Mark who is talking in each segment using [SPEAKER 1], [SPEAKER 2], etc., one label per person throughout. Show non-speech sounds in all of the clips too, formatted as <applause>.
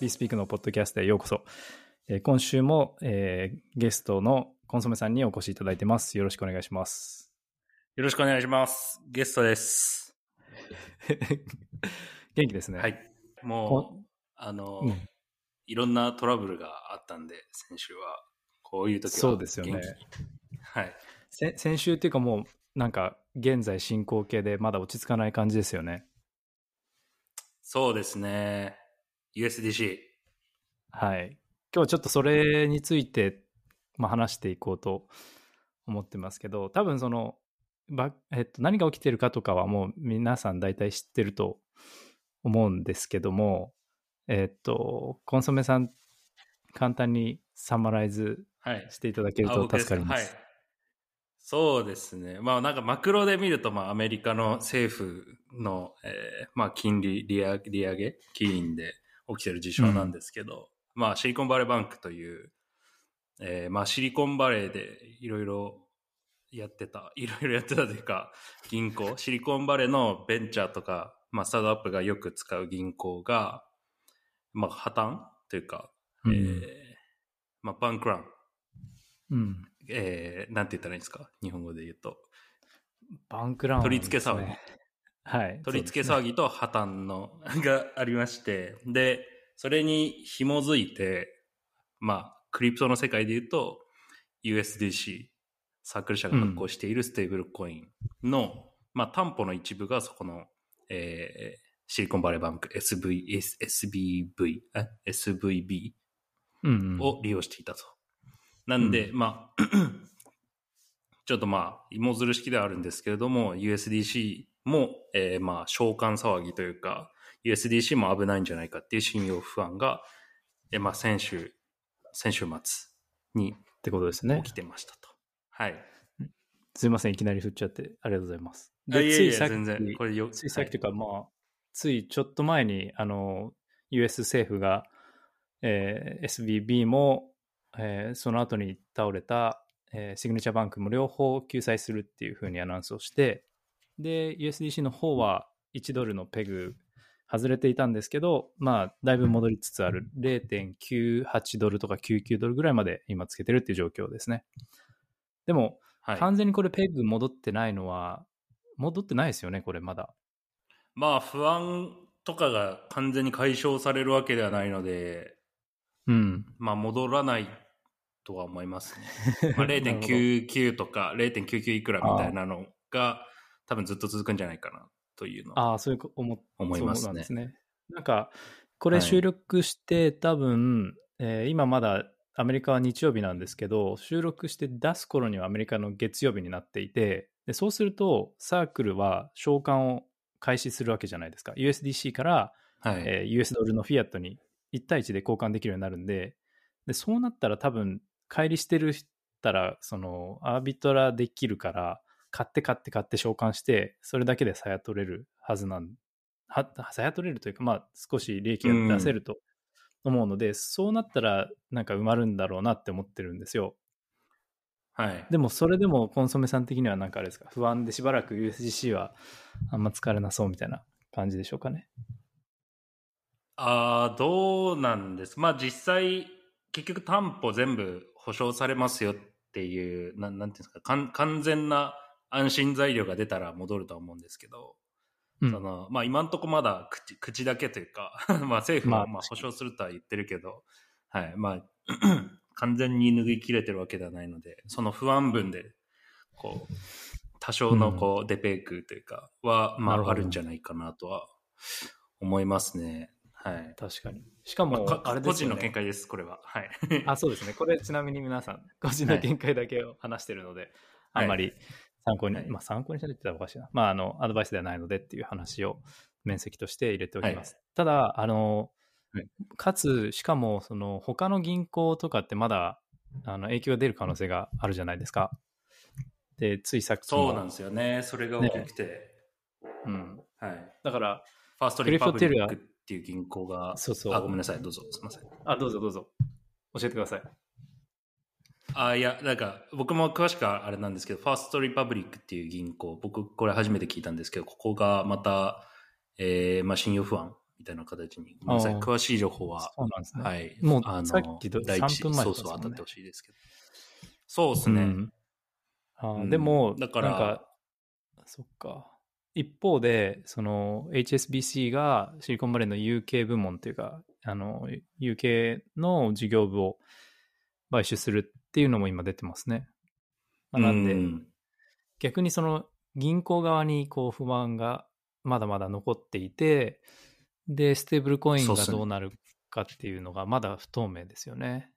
[SPEAKER 1] b スピークのポッドキャストへようこそ。えー今週も、えーゲストのコンソメさんにお越しいただいてます。よろしくお願いします。
[SPEAKER 2] よろしくお願いします。ゲストです。<laughs>
[SPEAKER 1] 元気ですね。
[SPEAKER 2] はい。もう、あの、
[SPEAKER 1] うん
[SPEAKER 2] いろんなトラブルがあったんで、先週は。こういう時は
[SPEAKER 1] そうですよね
[SPEAKER 2] はい。
[SPEAKER 1] せ先週っていうかもう、なんか、現在進行形でまだ落ち着かない感じですよね。
[SPEAKER 2] そうですね。USDC。
[SPEAKER 1] はい。今日はちょっとそれについて、まあ、話していこうと思ってますけど、多分その、ばえっと、何が起きてるかとかはもう皆さん大体知ってると思うんですけども、えっと、コンソメさん、簡単にサマライズ
[SPEAKER 2] はい。
[SPEAKER 1] していただける
[SPEAKER 2] あ
[SPEAKER 1] と助かります。。
[SPEAKER 2] そうですね。まあなんかマクロで見ると、まあアメリカの政府の、えーまあ金利利上げ、利上げ、金利で起きてる事象なんですけど、まあシリコンバレーバンクという、えーまあシリコンバレーでいろいろやってた、<laughs> いろいろやってたというか、銀行、シリコンバレーのベンチャーとか、まあスタートアップがよく使う銀行が、まあ破綻というか、
[SPEAKER 1] うん
[SPEAKER 2] えーまあバンクラン
[SPEAKER 1] うん。
[SPEAKER 2] えー、なんて言ったらいいんですか？日本語で言うと。
[SPEAKER 1] バンクラウン、
[SPEAKER 2] 取り付け騒ぎ。
[SPEAKER 1] はい。
[SPEAKER 2] 取り付け騒ぎと破綻の、がありまして、で、それに紐づいて、まあ、クリプトの世界で言うと、USDC、サークル社が発行しているステーブルコインの、まあ、担保の一部がそこの、えーシリコンバレーバンク SV、SBV、え？SVB を利用していたと。なんで、まあ、<clears throat> ちょっとまあ、芋づる式ではあるんですけれども、USDC も、えーまあ、召喚騒ぎというか、USDC も危ないんじゃないかっていう信用不安が、えーまあ、先週、先週末に
[SPEAKER 1] ってことですね
[SPEAKER 2] 起。きてましたと。はい。
[SPEAKER 1] すいません、いきなり振っちゃって、ありがとうございます。
[SPEAKER 2] あいやいや
[SPEAKER 1] つさっき
[SPEAKER 2] 全然、これよ、
[SPEAKER 1] ついさっきという
[SPEAKER 2] は
[SPEAKER 1] か、まあ、ついちょっと前に、あの、US 政府が、えー SBB も、えーその後に倒れた、えーシグネチャーバンクも両方救済するっていうふうにアナウンスをして、で、USDC の方は1ドルのペグ外れていたんですけど、まあ、だいぶ戻りつつある0.98ドルとか99ドルぐらいまで今つけてるっていう状況ですね。でも、
[SPEAKER 2] はい。
[SPEAKER 1] 完全にこれペグ戻ってないのは、戻ってないですよね、これまだ。
[SPEAKER 2] まあ、不安とかが完全に解消されるわけではないので、
[SPEAKER 1] うん。
[SPEAKER 2] まあ、戻らないとは思いますね。<laughs> まあ、
[SPEAKER 1] なるほど
[SPEAKER 2] 0.99とか0.99いくらみたいなのが多分ずっと続くんじゃないかなというのは
[SPEAKER 1] ああ、そういうこ思
[SPEAKER 2] 思いますね
[SPEAKER 1] そうなんです。ね。なんか、これ
[SPEAKER 2] はい
[SPEAKER 1] 収録して、多分、えー今まだアメリカは日曜日なんですけど、収録して出す頃にはアメリカの月曜日になっていて、でそうすると、サークルは召喚を開始するわけじゃないですか。USDC から、
[SPEAKER 2] はい。
[SPEAKER 1] えー US ドルのフィアットに1対1で交換できるようになるんで、でそうなったら多分、乖離してるったら、その、アービトラできるから、買って買って買って召喚して、それだけで鞘取れるはずなん、は、鞘取れるというか、まあ、少し利益が出せると思うので、そうなったら、なんか埋まるんだろうなって思ってるんですよ。
[SPEAKER 2] はい。
[SPEAKER 1] でも、それでもコンソメさん的にはなんかあれですか、不安でしばらく USDC はあんま疲れなそうみたいな感じでしょうかね？
[SPEAKER 2] ああ、どうなんです？まあ実際、結局担保全部保証されますよっていう、なんなんていうんですか、かん完全な安心材料が出たら戻るとは思うんですけど、
[SPEAKER 1] うん
[SPEAKER 2] そのまあ今んとこまだ口口だけというか、<laughs> まあ政府
[SPEAKER 1] まあ
[SPEAKER 2] はまあ保証するとは言ってるけど、はい、まあ <clears throat> 完全に拭いきれてるわけではないので、その不安分で、こう、多少のこう、デペークというか、は、ま
[SPEAKER 1] なるほど
[SPEAKER 2] ああるんじゃないかなとは思いますね。はい。
[SPEAKER 1] 確かに。しかも、
[SPEAKER 2] まあか
[SPEAKER 1] あね
[SPEAKER 2] 個人の見。解です、これは。はい。
[SPEAKER 1] あ、そうですね。これちなみに皆さん、個人の見解だけを話してるので、
[SPEAKER 2] はい
[SPEAKER 1] あんまり参考に、
[SPEAKER 2] はい
[SPEAKER 1] まあ参考にされてたらおかしいな。まあ、あの、アドバイスではないのでっていう話を面積として入れておきます。ただ、あの、
[SPEAKER 2] はい
[SPEAKER 1] かつ、しかも、その、他の銀行とかってまだ、あの、影響が出る可能性があるじゃないですか。で、ついさっきも
[SPEAKER 2] そうなんですよね。それが大きくて。
[SPEAKER 1] うん。
[SPEAKER 2] はい。
[SPEAKER 1] だから、
[SPEAKER 2] ファーストリパブリックっていう銀行が、
[SPEAKER 1] そうそう
[SPEAKER 2] あ、ごめんなさい、どうぞ。すみません。
[SPEAKER 1] あ、どうぞどうぞ。教えてください。
[SPEAKER 2] あ、いや、なんか、僕も詳しくはあれなんですけど、ファーストリパブリックっていう銀行、僕これ初めて聞いたんですけど、ここがまた、えー、まあ信用不安みたいな形に。ごめんなさい。
[SPEAKER 1] あー
[SPEAKER 2] 詳しい情報は、
[SPEAKER 1] そうなんですね。
[SPEAKER 2] はい。
[SPEAKER 1] もう
[SPEAKER 2] あの
[SPEAKER 1] さっきど
[SPEAKER 2] 第一
[SPEAKER 1] 3分前
[SPEAKER 2] そうそう当たってほしいですけど。そうですね。
[SPEAKER 1] うんあー
[SPEAKER 2] うん
[SPEAKER 1] でも、
[SPEAKER 2] だから
[SPEAKER 1] なんか、そっか。一方で、その HSBC がシリコンバレーの UK 部門というか、あの、UK の事業部を買収するっていうのも今出てますね。まあなんで、
[SPEAKER 2] うん
[SPEAKER 1] 逆にその銀行側にこう不満がまだまだ残っていて、で、ステーブルコインがどうなるかっていうのがまだ不透明ですよね。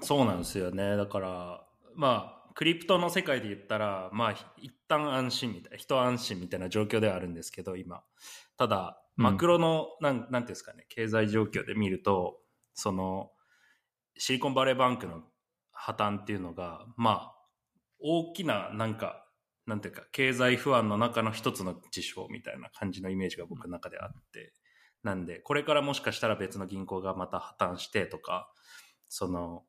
[SPEAKER 2] そうなんですよね。だから、まあ、クリプトの世界で言ったら、まあ、一旦安心みたいな、一安心みたいな状況ではあるんですけど、今。ただ、
[SPEAKER 1] うん
[SPEAKER 2] マクロの、なん、なんていうんですかね、経済状況で見ると、その、シリコンバレーバンクの破綻っていうのが、まあ、大きな、なんか、なんていうか、経済不安の中の一つの事象みたいな感じのイメージが僕の中であって、なんで、これからもしかしたら別の銀行がまた破綻してとか、その、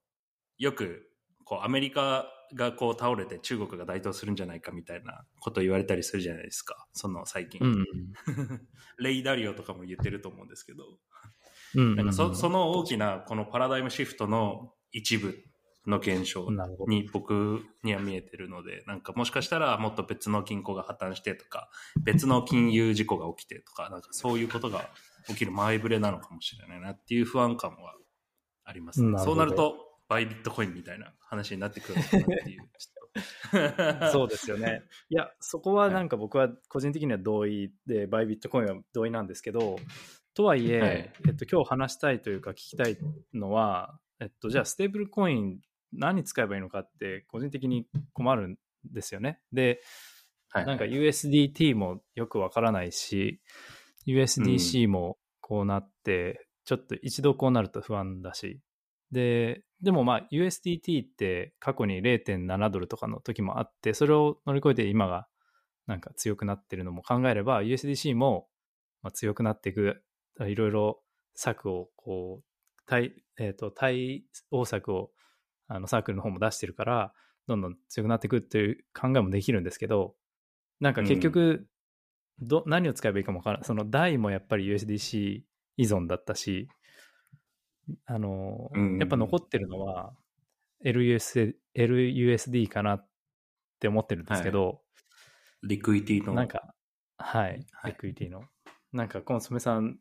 [SPEAKER 2] よく、こう、アメリカがこう倒れて中国が台頭するんじゃないかみたいなこと言われたりするじゃないですか。その最近。
[SPEAKER 1] うん。<laughs>
[SPEAKER 2] レイダリオとかも言ってると思うんですけど。
[SPEAKER 1] うん。
[SPEAKER 2] なんかそその大きなこのパラダイムシフトの一部の現象。に僕には見えてるので、なんかもしかしたらもっと別の銀行が破綻してとか、別の金融事故が起きてとか、なんかそういうことが起きる前触れなのかもしれないなっていう不安感はありますね。そうなると、バイビットコインみたいな話になってくるのかなっていう。<laughs>
[SPEAKER 1] そうですよね。いや、そこはなんか僕は個人的には同意で、バイビットコインは同意なんですけど、とはいえ、
[SPEAKER 2] はい
[SPEAKER 1] えっと、今日話したいというか聞きたいのは、えっと、じゃあステーブルコイン何使えばいいのかって個人的に困るんですよね。で、
[SPEAKER 2] はい
[SPEAKER 1] なんか USDT もよくわからないし、USDC もこうなって、ちょっと一度こうなると不安だし、で、でもまあ USDT って過去に0.7ドルとかの時もあって、それを乗り越えて今がなんか強くなってるのも考えれば、USDC もまあ強くなっていく、いろいろ策をこう、対、えっ、と、対応策をあのサークルの方も出してるから、どんどん強くなっていくっていう考えもできるんですけど、なんか結局、ど何を使えばいいかもわからない。その台もやっぱり USDC 依存だったし、あの、
[SPEAKER 2] うん
[SPEAKER 1] やっぱ残ってるのは LUS LUSD かなって思ってるんですけど、
[SPEAKER 2] リクイティの。
[SPEAKER 1] なんか、はい、
[SPEAKER 2] はい
[SPEAKER 1] リクイティの。なんか、コンソメさん、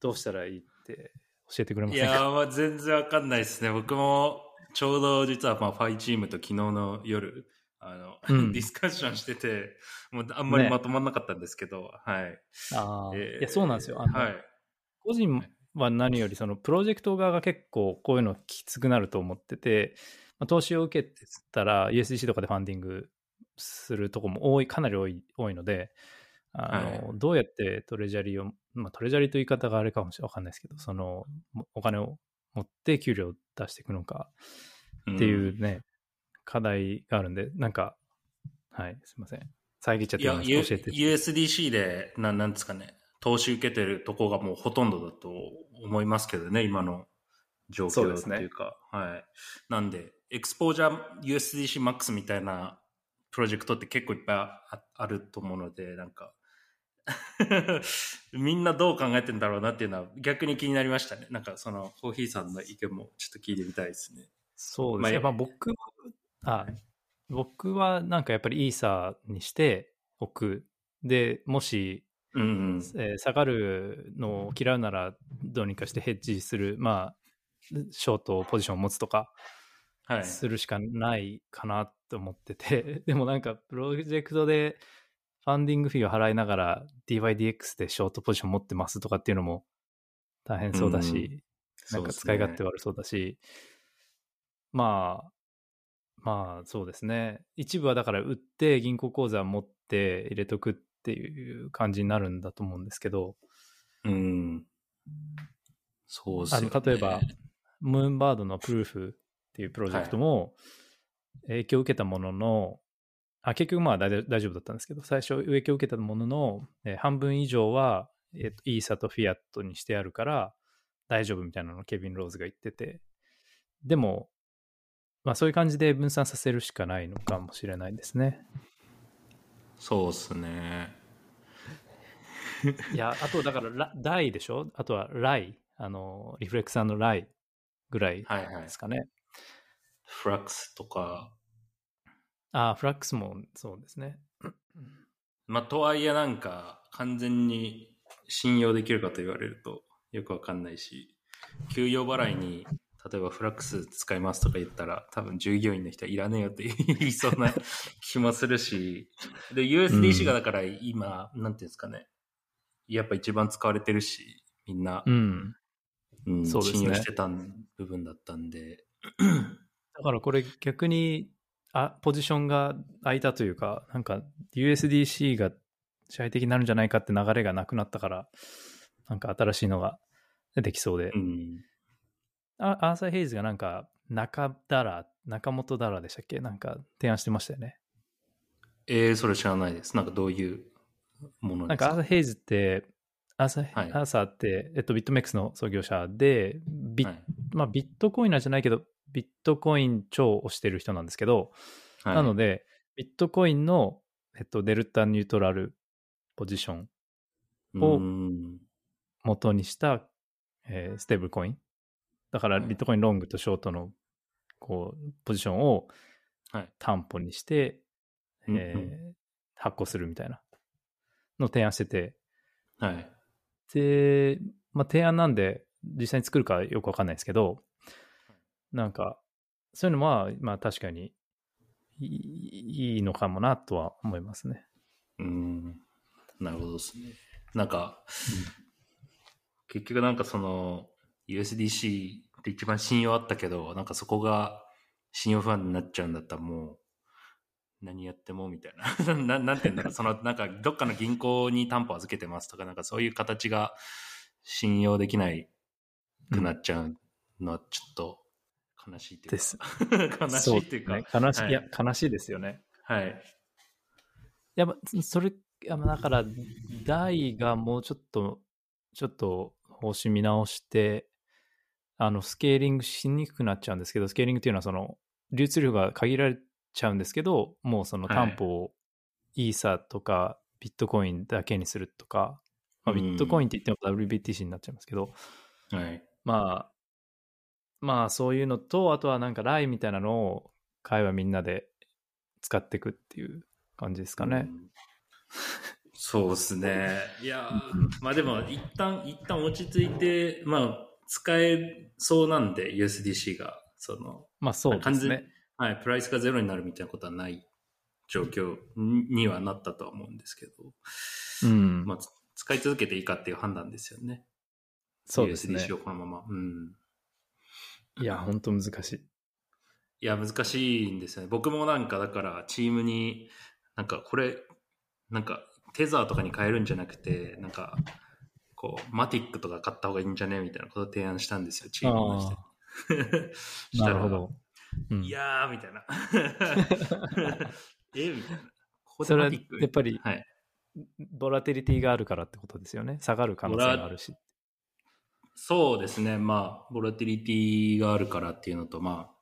[SPEAKER 1] どうしたらいいって教えてくれませんか？
[SPEAKER 2] いやー、まあ、全然わかんないですね。僕も、ちょうど実は、まあ、ファイチームと昨日の夜、あの、
[SPEAKER 1] うん
[SPEAKER 2] ディスカッションしてて、もうあんまり
[SPEAKER 1] ね
[SPEAKER 2] まとまんなかったんですけど、はい。
[SPEAKER 1] あー
[SPEAKER 2] えー
[SPEAKER 1] いや、そうなんですよ。あの
[SPEAKER 2] はい。
[SPEAKER 1] 個人は何よりそのプロジェクト側が結構こういうのきつくなると思ってて、まあ、投資を受けたら USDC とかでファンディングするとこも多い、かなり多い多いので、あの
[SPEAKER 2] は
[SPEAKER 1] どうやってトレジャリーを、まあ、トレジャリーという言い方があれかもしれないですけど、そのもお金を持って給料を出していくのかっていうね、課題があるんで、なんか、はい、すいません。遮っちゃってます教えて。
[SPEAKER 2] USDC で、なん、なんですかね、投資受けてるとこがもうほとんどだと思いますけどね、今の状況って
[SPEAKER 1] そうですね
[SPEAKER 2] いうか。はい。なんで、エクスポージャー USDC MAX みたいなプロジェクトって結構いっぱいああると思うので、なんか、<laughs> みんなどう考えてんだろうなっていうのは逆に気になりましたね。なんかその、コーヒーさんの意見もちょっと聞いてみたいですね。
[SPEAKER 1] そうですね。
[SPEAKER 2] まあ
[SPEAKER 1] まあ、僕は、あ、僕はなんかやっぱりイーサーにしておく。で、もし、
[SPEAKER 2] うんうん。
[SPEAKER 1] えー下がるのを嫌うならどうにかしてヘッジする、まあ、ショートポジションを持つとか
[SPEAKER 2] はい。
[SPEAKER 1] するしかないかなと思ってて、<laughs> でもなんかプロジェクトでファンディングフィーを払いながら DYDX でショートポジション持ってますとかっていうのも大変そうだし、なんか使い勝手悪そうだし、まあ、まあそうですね。一部はだから売って銀行口座持って入れとくっていう感じになるんだと思うんですけど、
[SPEAKER 2] うん。そうですよ、ね。
[SPEAKER 1] 例えば、ムーンバードのプルーフっていうプロジェクトも影響を受けたものの、あ結局まあ大丈夫だったんですけど、最初影響を受けたものの、えー半分以上は、えーとイーサとフィアットにしてあるから大丈夫みたいなのをケビン・ローズが言ってて、でも、まあそういう感じで分散させるしかないのかもしれないですね。
[SPEAKER 2] そうっすね。<laughs>
[SPEAKER 1] いや、あとだからラ、ダイでしょ？あとはライ。あの、リフレクサーのライぐらい
[SPEAKER 2] はいはい
[SPEAKER 1] です。かね。
[SPEAKER 2] フラックスとか、
[SPEAKER 1] ああ、フラックスもそうですね。
[SPEAKER 2] まあ、とはいえなんか、完全に信用できるかと言われるとよくわかんないし、給与払いに、例えばフラックス使いますとか言ったら、多分従業員の人はいらねえよって言いそうな <laughs> 気もするし、で、USDC がだから今、なんていうんですかね、やっぱ一番使われてるし、みんな、
[SPEAKER 1] うん。
[SPEAKER 2] うん
[SPEAKER 1] そうですね。
[SPEAKER 2] 信用してた部分だったんで、
[SPEAKER 1] だからこれ逆に、あ、ポジションが空いたというか、なんか USDC が支配的になるんじゃないかって流れがなくなったから、なんか新しいのが出てきそうで。
[SPEAKER 2] うん、
[SPEAKER 1] あアーサー・ヘイズがなんか中ダラ、中本ダラでしたっけ？なんか提案してましたよね。
[SPEAKER 2] えー、それ知らないです。なんかどういうもの
[SPEAKER 1] なん
[SPEAKER 2] ですか？
[SPEAKER 1] かアーサー・ヘイズって、アーサー,、
[SPEAKER 2] はい
[SPEAKER 1] アーサーって、えっと、ビットメックスの創業者で、ビ,、
[SPEAKER 2] はい
[SPEAKER 1] まあ、ビットコインなんじゃないけど、ビットコイン超をしてる人なんですけど、
[SPEAKER 2] はい。
[SPEAKER 1] なので、ビットコインの、えっと、デルタニュートラルポジションを
[SPEAKER 2] うん。
[SPEAKER 1] 元にした、えーステーブルコイン。だから、
[SPEAKER 2] はい。
[SPEAKER 1] ビットコインロングとショートの、こう、ポジションを
[SPEAKER 2] はい。
[SPEAKER 1] 担保にして、
[SPEAKER 2] うん
[SPEAKER 1] えー発行するみたいなのを提案してて、
[SPEAKER 2] はい。
[SPEAKER 1] で、まあ、提案なんで、実際に作るかよくわかんないですけど、なんか、そういうのは、まあ確かにいいのかもなとは思いますね。
[SPEAKER 2] うん。なるほどですね。なんか、結局なんかその USDC って一番信用あったけど、なんかそこが信用不安になっちゃうんだったらもう何やってもみたいな。<laughs> ななんて言うんだろう、そのなんかどっかの銀行に担保預けてますとか、なんかそういう形が信用できないくなっちゃうのはちょっと悲しいっていうか。
[SPEAKER 1] です <laughs>
[SPEAKER 2] 悲しいっていうか。
[SPEAKER 1] ね悲しい、
[SPEAKER 2] はい
[SPEAKER 1] いや、悲しいですよね。
[SPEAKER 2] はい。
[SPEAKER 1] やっぱ、それ、だから、大がもうちょっと、ちょっと方針見直して、あの、スケーリングしにくくなっちゃうんですけど、スケーリングっていうのは、その、流通量が限られちゃうんですけど、もうその
[SPEAKER 2] はい
[SPEAKER 1] 担保をイーサとかビットコインだけにするとか、まあ、ビットコインって言っても WBTC になっちゃいますけど、
[SPEAKER 2] はい。
[SPEAKER 1] まあ、まあそういうのと、あとはなんかライみたいなのを会話みんなで使っていくっていう感じですかね。
[SPEAKER 2] うんそうですね。いやまあでも、一旦、一旦落ち着いて、まあ、使えそうなんで、USDC が、その、
[SPEAKER 1] まあそうですね。
[SPEAKER 2] はい、プライスがゼロになるみたいなことはない状況にはなったとは思うんですけど、
[SPEAKER 1] うん。
[SPEAKER 2] まあ、つ使い続けていいかっていう判断ですよね。
[SPEAKER 1] そうですね。
[SPEAKER 2] USDC をこのまま。うん。
[SPEAKER 1] いや、本当難しい。
[SPEAKER 2] いや、難しいんですよね。僕もなんか、だから、チームに、なんか、これ、なんか、テザーとかに変えるんじゃなくて、なんか、こう、マティックとか買った方がいいんじゃね？みたいなことを提案したんですよ、チームの人に。したら
[SPEAKER 1] なるほど。うん
[SPEAKER 2] いやー、みたいな。<laughs> えみたいな。ここで
[SPEAKER 1] それは
[SPEAKER 2] マティック？
[SPEAKER 1] やっぱり
[SPEAKER 2] はい。
[SPEAKER 1] ボラテリティがあるからってことですよね。下がる可能性があるし。
[SPEAKER 2] そうですね。まあ、ボラティリティがあるからっていうのと、まあ、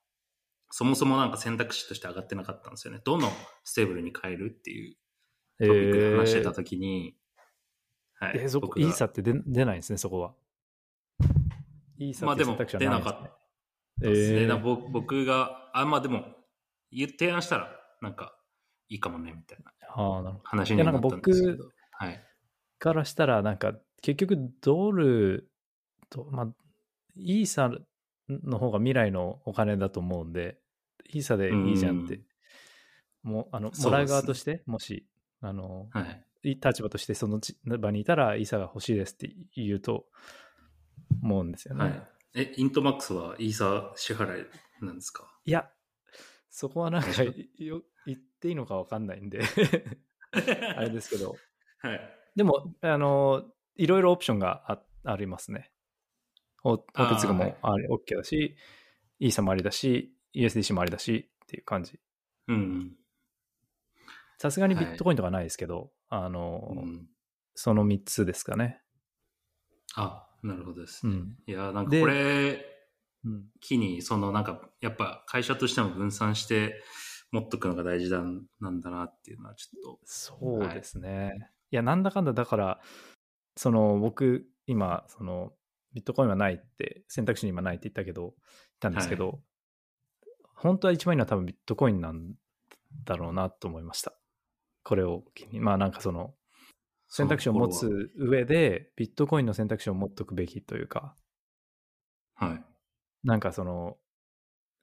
[SPEAKER 2] そもそもなんか選択肢として上がってなかったんですよね。どのステーブルに変えるっていう
[SPEAKER 1] え
[SPEAKER 2] トピックで話してた
[SPEAKER 1] ー
[SPEAKER 2] ときに、はい。
[SPEAKER 1] えーそこ、イーサって出出ないんですね、そこは。イーサ
[SPEAKER 2] まあでも
[SPEAKER 1] って選択肢は
[SPEAKER 2] 出
[SPEAKER 1] ないですね
[SPEAKER 2] なかったですね。
[SPEAKER 1] えー
[SPEAKER 2] 僕僕が、あ、まあでも、提案したら、なんか、いいかもね、みたいな。話になったんですけど。はい。
[SPEAKER 1] からしたら、なんか、結局、ドルと、まあ、イーサの方が未来のお金だと思うんで、イーサでいいじゃんって、もう、あの、もらう側として、もし、あの、
[SPEAKER 2] はい。
[SPEAKER 1] 立場としてそのち場にいたら、イーサが欲しいですって言うと思うんですよね。
[SPEAKER 2] はい。え、イントマックスはイーサ支払いなんですか？
[SPEAKER 1] いや、そこはなんかよ言っていいのかわかんないんで、<laughs> あれですけど、
[SPEAKER 2] はい。
[SPEAKER 1] でも、あの、いろいろオプションがあありますね。おお
[SPEAKER 2] あー
[SPEAKER 1] 手継ぐもあり OK だし、イーサもありだし、USDC もありだしっていう感じ。
[SPEAKER 2] うん。
[SPEAKER 1] さすがにビットコインとかないですけど、あの、
[SPEAKER 2] うん
[SPEAKER 1] その3つですかね。
[SPEAKER 2] あ、なるほどですね。
[SPEAKER 1] うん。
[SPEAKER 2] いや、なんか
[SPEAKER 1] で
[SPEAKER 2] これ、
[SPEAKER 1] うん、
[SPEAKER 2] 機に、そのなんか、やっぱ会社としても分散して持っとくのが大事だなんだなっていうのはちょっと、
[SPEAKER 1] そうですね。い、や、なんだかんだだから、その僕、今、その、ビットコインはないって、選択肢に今ないって言ったけど、言ったんですけど、本当は一番いいのは多分ビットコインなんだろうなと思いました。これを機に。まあなんかその、選択肢を持つ上で、ビットコインの選択肢を持っとくべきというか、
[SPEAKER 2] 心は。はい。
[SPEAKER 1] なんかその、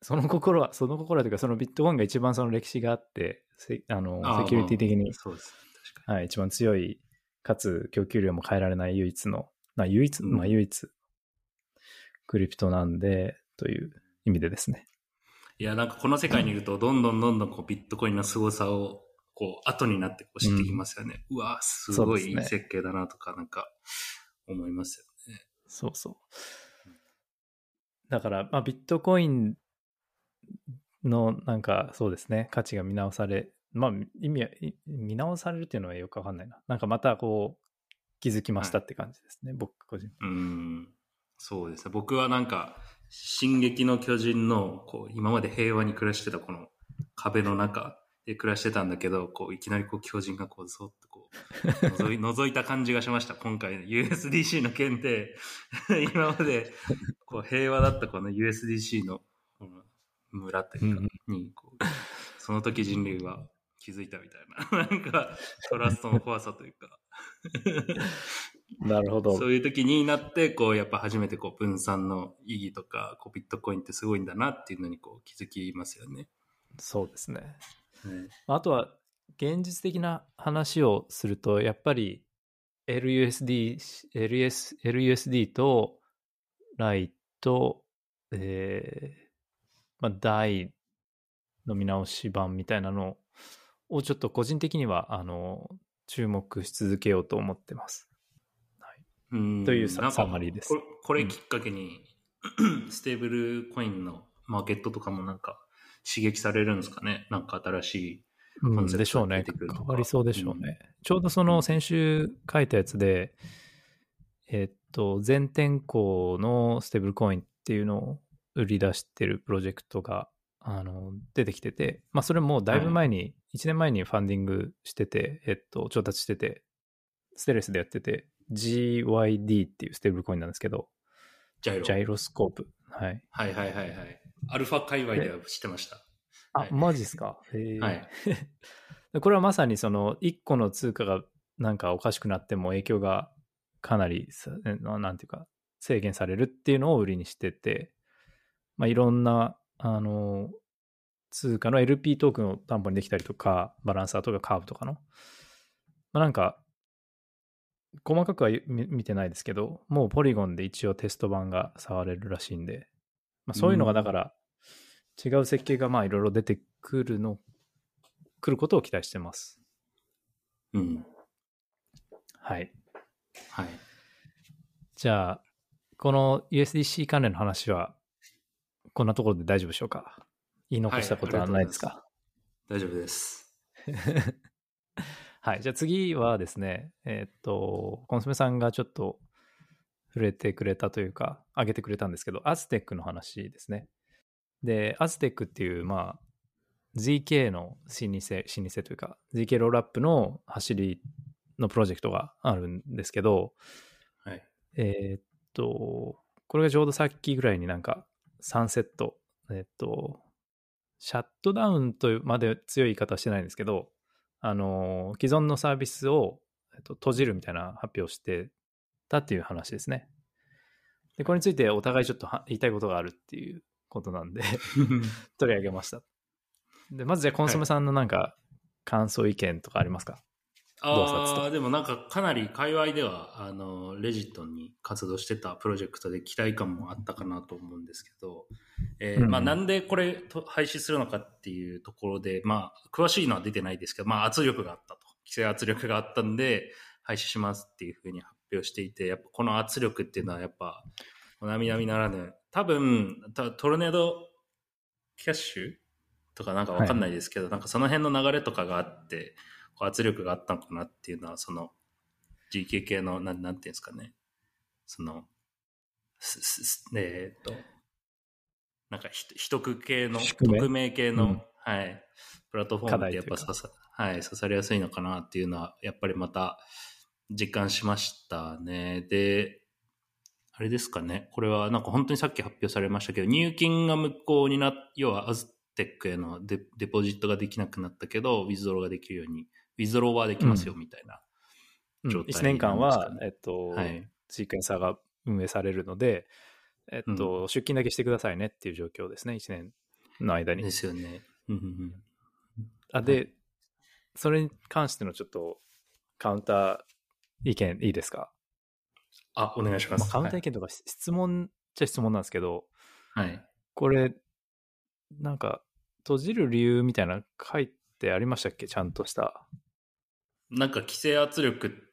[SPEAKER 1] その心は、その心はというか、そのビットコインが一番その歴史があって、せあのセキュリティ的に、
[SPEAKER 2] そうです。
[SPEAKER 1] はい、一番強い、かつ供給量も変えられない唯一の、まあ唯一、
[SPEAKER 2] うん
[SPEAKER 1] まあ唯一、クリプトなんで、という意味でですね。
[SPEAKER 2] に。いや、なんかこの世界にいると、どんどんどんどんこうビットコインの凄さを、こう、後になってこう知ってきますよね。うわすごいいい設計だなとか、なんか、思いますよね。
[SPEAKER 1] そうそう。だから、まあ、ビットコインのなんかそうですね、価値が見直され、まあ、意味は、い見直されるっていうのはよくわかんないな。なんかまたこう、気づきましたって感じですね、僕個人。
[SPEAKER 2] うん。そうですね。僕はなんか、進撃の巨人の、こう、今まで平和に暮らしてたこの壁の中で暮らしてたんだけど、こう、いきなりこう、巨人がこう、そっとこう、<laughs> 覗い覗いた感じがしました。今回の USDC の件で、<laughs> 今まで、こう、平和だったこの USDC の、この村というか、に、こう、その時人類は気づいたみたいな、なんか、トラストの怖さというか、
[SPEAKER 1] なるほど。
[SPEAKER 2] そういう時になって、こう、やっぱ初めてこう、分散の意義とか、こう、ビットコインってすごいんだなっていうのにこう、気づきますよね。
[SPEAKER 1] そうですね。
[SPEAKER 2] ね
[SPEAKER 1] あとは、現実的な話をすると、やっぱり LUSD、LS、LUSD とライと、えー、まあ、DAI の見直し版みたいなのをちょっと個人的には、あの、注目し続けようと思ってます。
[SPEAKER 2] うん。
[SPEAKER 1] というサマリーです。
[SPEAKER 2] これきっかけに、<clears throat> ステーブルコインのマーケットとかもなんか刺激されるんですかね？なんか新しい。
[SPEAKER 1] うん、
[SPEAKER 2] コンセプト
[SPEAKER 1] でしょうね。変わりそうでしょうね。ちょうどその先週書いたやつで、えっと、全天候のステーブルコインっていうのを売り出してるプロジェクトが、あの、出てきてて、まあそれもだいぶ前に、1年前にファンディングしてて、えっと、調達してて、ステルスでやってて、GYD っていうステーブルコインなんですけど、
[SPEAKER 2] ジャイロ。
[SPEAKER 1] ジャイロスコープ。はい。
[SPEAKER 2] はいはいはいはい。アルファ界隈では知ってました。
[SPEAKER 1] あ、
[SPEAKER 2] はい
[SPEAKER 1] マジっすか？へー
[SPEAKER 2] はい。
[SPEAKER 1] で <laughs> これはまさにその1個の通貨がなんかおかしくなっても影響がかなりなんていうか制限されるっていうのを売りにしてて、まあ、いろんなあの通貨の LP トークンを担保にできたりとかバランサーとかカーブとかの、まあ、なんか細かくは見見てないですけどもうポリゴンで一応テスト版が触れるらしいんで、まあ、そういうのがだから違う設計がまあいろいろ出てくるの来ることを期待してます。
[SPEAKER 2] うん。
[SPEAKER 1] はい。
[SPEAKER 2] はい。
[SPEAKER 1] じゃあ、この USDC 関連の話は、こんなところで大丈夫でしょうか？言い残したことはないですか？
[SPEAKER 2] 大丈夫です。<laughs>
[SPEAKER 1] はい。じゃあ次はですね、えーっと、コンソメさんがちょっと触れてくれたというか、挙げてくれたんですけど、アズテックの話ですね。で、アズテックっていう、まあ、ZK の老舗、老舗というか、ZK ロールアップの走りのプロジェクトがあるんですけど、
[SPEAKER 2] はい。
[SPEAKER 1] えーっと、これがちょうどさっきぐらいになんか3セット、えーっと、シャットダウンというまで強い言い方はしてないんですけど、あの、既存のサービスを、えっと、閉じるみたいな発表をしてたっていう話ですね。で、これについてお互いちょっとは言いたいことがあるっていうことなんで <laughs> 取り上げました。で、まずじゃあコンソメさんのなんか感想意見とかありますか、洞察と。
[SPEAKER 2] ああ、でもなんかかなり界隈では、あの、レジットに活動してたプロジェクトで期待感もあったかなと思うんですけど、えー
[SPEAKER 1] うん
[SPEAKER 2] まあなんでこれと廃止するのかっていうところで、まあ詳しいのは出てないですけど、まあ圧力があったと。規制圧力があったんで、廃止しますっていうふうに発表していて、やっぱこの圧力っていうのはやっぱ、並々ならぬ、多分、たトルネードキャッシュ？とかなんかわかんないですけど、なんかその辺の流れとかがあって、圧力があったのかなっていうのは、その GK 系の、なんなんていうんですかね、その、すすえーっと、なんかひ秘匿系の、匿名系の、
[SPEAKER 1] うん。
[SPEAKER 2] はい、プラットフォームってやっぱ刺さ、はい、刺されやすいのかなっていうのは、やっぱりまた、実感しましたね。で、あれですかね。これはなんか本当にさっき発表されましたけど、入金が無効になっ、要はアズテックへのデデポジットができなくなったけど、ウィズドローができるように、ウィズドローはできますよみたいな状態、
[SPEAKER 1] 1年間は、えっと、
[SPEAKER 2] はい
[SPEAKER 1] シークエンサーが運営されるので、えっと、出勤だけしてくださいねっていう状況ですね、1年の間に
[SPEAKER 2] で。すよね。うんうんうん
[SPEAKER 1] あで、それに関してのちょっとカウンター意見いいですか、
[SPEAKER 2] あ、お願いしま。
[SPEAKER 1] ますあ、カウンター意見とかし質問っちゃ質問なんですけど、
[SPEAKER 2] はい。はい
[SPEAKER 1] これ、なんか、閉じる理由みたいなの書いてありましたっけ？ちゃんとした。
[SPEAKER 2] なんか規制圧力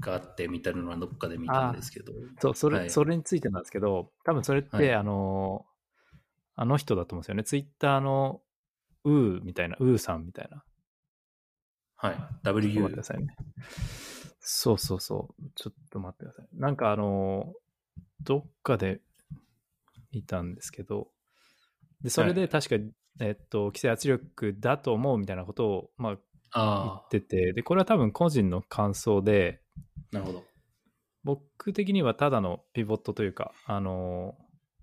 [SPEAKER 2] があってみたいなのはどっかで見たんですけど。
[SPEAKER 1] そう、それ、
[SPEAKER 2] はい
[SPEAKER 1] それについてなんですけど、多分それって、
[SPEAKER 2] はい
[SPEAKER 1] あの、あの人だと思うんですよね。ツイッターのウーみたいな、ウーさんみたいな。
[SPEAKER 2] はい。
[SPEAKER 1] ちょっと待ってくだ。さいね。そうそうそう。ちょっと待ってください。なんかあの、どっかで見たんですけど、で、それで確か、えっと、規制圧力だと思うみたいなことを、まあ、言
[SPEAKER 2] あ
[SPEAKER 1] ってて、で、これは多分個人の感想で、
[SPEAKER 2] あ、なるほど。
[SPEAKER 1] 僕的にはただのピボットというか、あの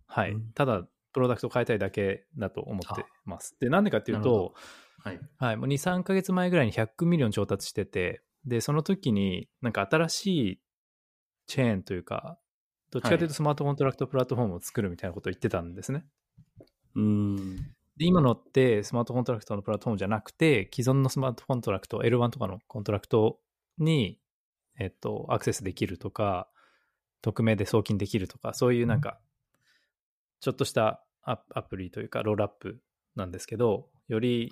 [SPEAKER 1] はい、
[SPEAKER 2] うん
[SPEAKER 1] ただプロダクトを変えたいだけだと思ってます。で、なんでかっていうと、
[SPEAKER 2] はい。
[SPEAKER 1] はい、もう2、3ヶ月前ぐらいに100 million 調達してて、で、その時になんか新しいチェーンというか、どっちかというとスマートコントラクトプラットフォームを作るみたいなことを言ってたんですね。
[SPEAKER 2] うーん。
[SPEAKER 1] で、今のってスマートコントラクトのプラットフォームじゃなくて、既存のスマートコントラクト、L1 とかのコントラクトに、えっと、アクセスできるとか、匿名で送金できるとか、そういうなんか、ちょっとしたアアプリというか、ロールアップなんですけど、より、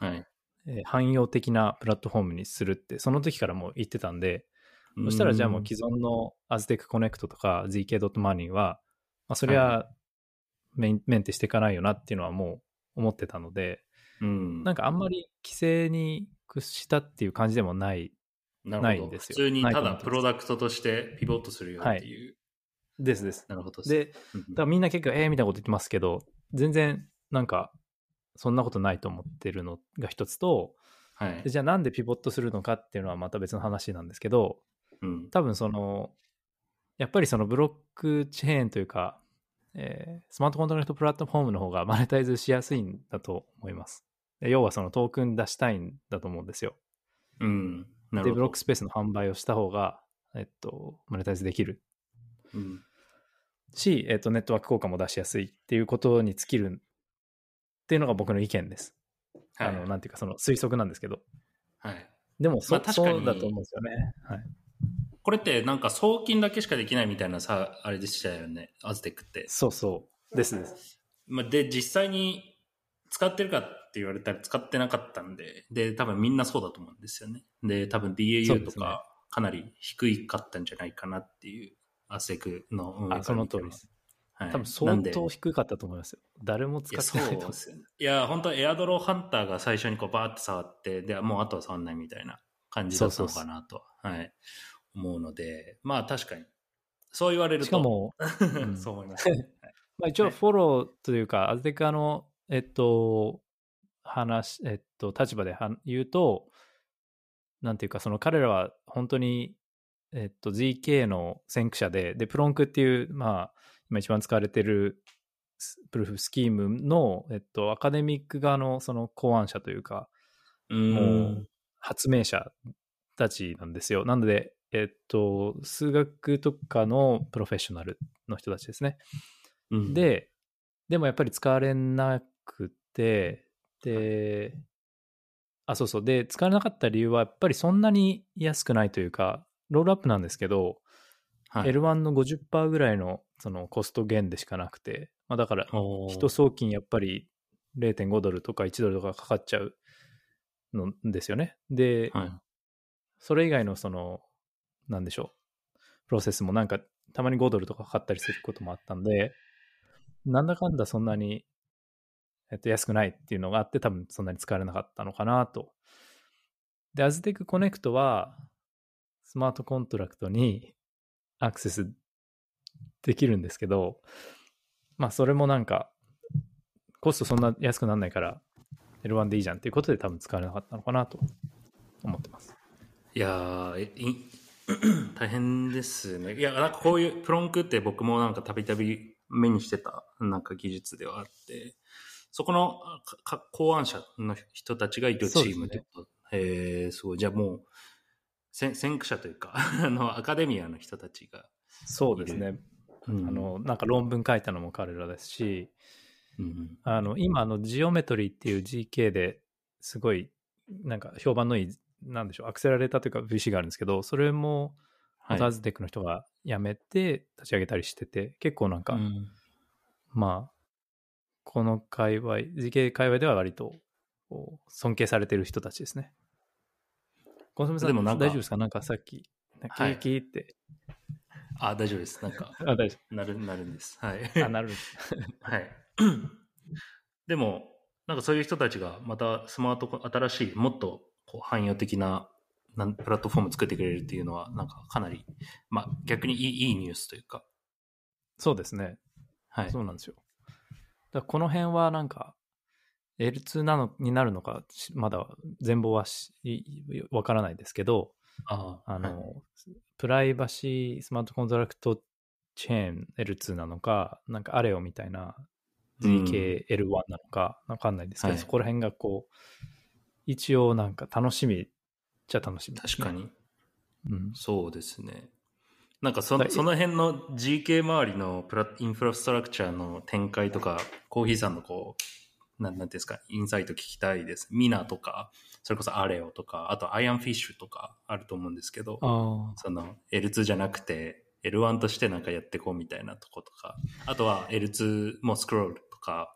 [SPEAKER 1] 汎用的なプラットフォームにするって、その時からもう言ってたんで、そしたらじゃあもう既存の Aztec Connect とか ZK.Money は、まあ、それはメンテしていかないよなっていうのはもう思ってたので、
[SPEAKER 2] うん。
[SPEAKER 1] なんかあんまり規制に屈したっていう感じでもない
[SPEAKER 2] な。
[SPEAKER 1] ないんですよ
[SPEAKER 2] 普通にただプロダクトとしてピボットするよっていう。
[SPEAKER 1] ですです。
[SPEAKER 2] なるほど。
[SPEAKER 1] で、
[SPEAKER 2] うん
[SPEAKER 1] だからみんな結構、えーみたいなこと言ってますけど、全然なんか、そんなことないと思ってるのが一つと、
[SPEAKER 2] はい
[SPEAKER 1] で。じゃあなんでピボットするのかっていうのはまた別の話なんですけど、
[SPEAKER 2] うん。
[SPEAKER 1] 多分その、やっぱりそのブロックチェーンというか、えースマートコントラクトプラットフォームの方がマネタイズしやすいんだと思います。で要はそのトークン出したいんだと思うんですよ。
[SPEAKER 2] うん。なる
[SPEAKER 1] で、
[SPEAKER 2] ほど。
[SPEAKER 1] ブロックスペースの販売をした方が、えっと、マネタイズできる
[SPEAKER 2] うん。
[SPEAKER 1] し、えっと、ネットワーク効果も出しやすいっていうことに尽きるっていうのが僕の意見です。
[SPEAKER 2] はい。
[SPEAKER 1] あの、なんていうか、その推測なんですけど。
[SPEAKER 2] はい。
[SPEAKER 1] でもそ、
[SPEAKER 2] まあ確かに
[SPEAKER 1] そうだと思うんですよね。はい。
[SPEAKER 2] これってなんか送金だけしかできないみたいなさ、あれでしたよね。アズテックって。
[SPEAKER 1] そうそう。です。
[SPEAKER 2] まあ、で、実際に使ってるかって言われたら使ってなかったんで、で、多分みんなそうだと思うんですよね。で、多分
[SPEAKER 1] そう
[SPEAKER 2] DAU とかかなり低いかったんじゃないかなっていう、アセクの運営
[SPEAKER 1] その通りです。
[SPEAKER 2] はい。
[SPEAKER 1] 多分
[SPEAKER 2] な
[SPEAKER 1] 相当低かったと思いますよ。誰も使って
[SPEAKER 2] そう
[SPEAKER 1] ないと思う。
[SPEAKER 2] ですよね。いや、本当エアドローハンターが最初にこうバーって触って、で、もうあとは触んないみたいな感じだったのかなと、はい、思うので、まあ確かに。そう言われると。
[SPEAKER 1] しかも、ん
[SPEAKER 2] そう思います。<laughs>
[SPEAKER 1] まあ一応フォローというか、アズテカの、えっと、話、えっと、立場では言うと、なんていうか、その彼らは本当に、えっと、ZK の先駆者で、で、プロンクっていう、まあ、今一番使われてるスプルーフスキームの、えっと、アカデミック側のその考案者というか、
[SPEAKER 2] うん。
[SPEAKER 1] もう発明者たちなんですよ。なので、えっと、数学とかのプロフェッショナルの人たちですね。
[SPEAKER 2] うん、
[SPEAKER 1] で、でもやっぱり使われなくて、で、あ、そうそう。で、使われなかった理由は、やっぱりそんなに安くないというか、ロールアップなんですけど、
[SPEAKER 2] はい、
[SPEAKER 1] L1 の50%ぐらいのそのコスト減でしかなくて、まあ、だから、一送金やっぱり0.5ドルとか1ドルとかかかっちゃうのですよね。で、
[SPEAKER 2] はい。
[SPEAKER 1] それ以外のその、なんでしょう、プロセスもなんか、たまに5ドルとかかかったりすることもあったんで、なんだかんだそんなに、えっと、安くないっていうのがあって、多分そんなに使われなかったのかなと。で、Aztec Connect は、スマートコントラクトにアクセスできるんですけど、まあ、それもなんか、コストそんな安くならないから、L1 でいいじゃんっていうことで多分使われなかったのかなと思ってます。
[SPEAKER 2] いやー <clears throat> 大変ですね。いや、なんかこういうプロンクって僕もなんかたびたび目にしてたなんか技術ではあって、そこの考案者の人たちがいるチームってこと。へえすごい。じゃあもう、先先駆者というか、<laughs> あの、アカデミアの人たちが。
[SPEAKER 1] そうですね。
[SPEAKER 2] うん
[SPEAKER 1] あ、の、なんか論文書いたのも彼らですし、
[SPEAKER 2] うん、
[SPEAKER 1] あの、今、あの、ジオメトリーっていう GK ですごい、なんか評判のいい、なんでしょう、アクセラレーターというか VC があるんですけど、それも、
[SPEAKER 2] はい
[SPEAKER 1] モターズテックの人が辞めて立ち上げたりしてて、結構なんか、
[SPEAKER 2] うん
[SPEAKER 1] まあ、この界隈、GK 界隈では割と尊敬されてる人たちですね。コンソメさん、
[SPEAKER 2] でもなんか
[SPEAKER 1] 大丈夫ですか？なんかさっき、キ
[SPEAKER 2] はい
[SPEAKER 1] ーキーって、
[SPEAKER 2] あ、大丈夫です。なんか、
[SPEAKER 1] あ、大丈
[SPEAKER 2] なる、なるんです。はい。
[SPEAKER 1] 夫。あ、なるんです。<laughs>
[SPEAKER 2] はい。でも、なんかそういう人たちがまたスマート新しい、もっとこう汎用的ななんプラットフォーム作ってくれるっていうのは、なんかかなり、まあ逆にいいいいニュースというか、
[SPEAKER 1] そうですね。
[SPEAKER 2] はい。
[SPEAKER 1] そうなんですよ。だこの辺はなんか、L2 なのになるのか、しまだ全貌はしわからないですけど、
[SPEAKER 2] あ
[SPEAKER 1] あの、
[SPEAKER 2] はい
[SPEAKER 1] プライバシースマートコントラクトチェーン L2 なのか、なんかアレオみたいな ZKL1 なのか、わかんないですけど、
[SPEAKER 2] はい
[SPEAKER 1] そこら辺がこう、一応なんか楽しみっちゃ楽しみね、
[SPEAKER 2] 確かに。
[SPEAKER 1] うん。
[SPEAKER 2] そうですね。なんかそその辺の GK 周りのプラインフラストラクチャーの展開とか、コーヒーさんのこう、なんなんですか、インサイト聞きたいです。ミナとか、それこそアレオとか、あとアイアンフィッシュとかあると思うんですけど、
[SPEAKER 1] あ
[SPEAKER 2] その L2 じゃなくて L1 としてなんかやっていこうみたいなとことか、あとは L2 もスクロールとか、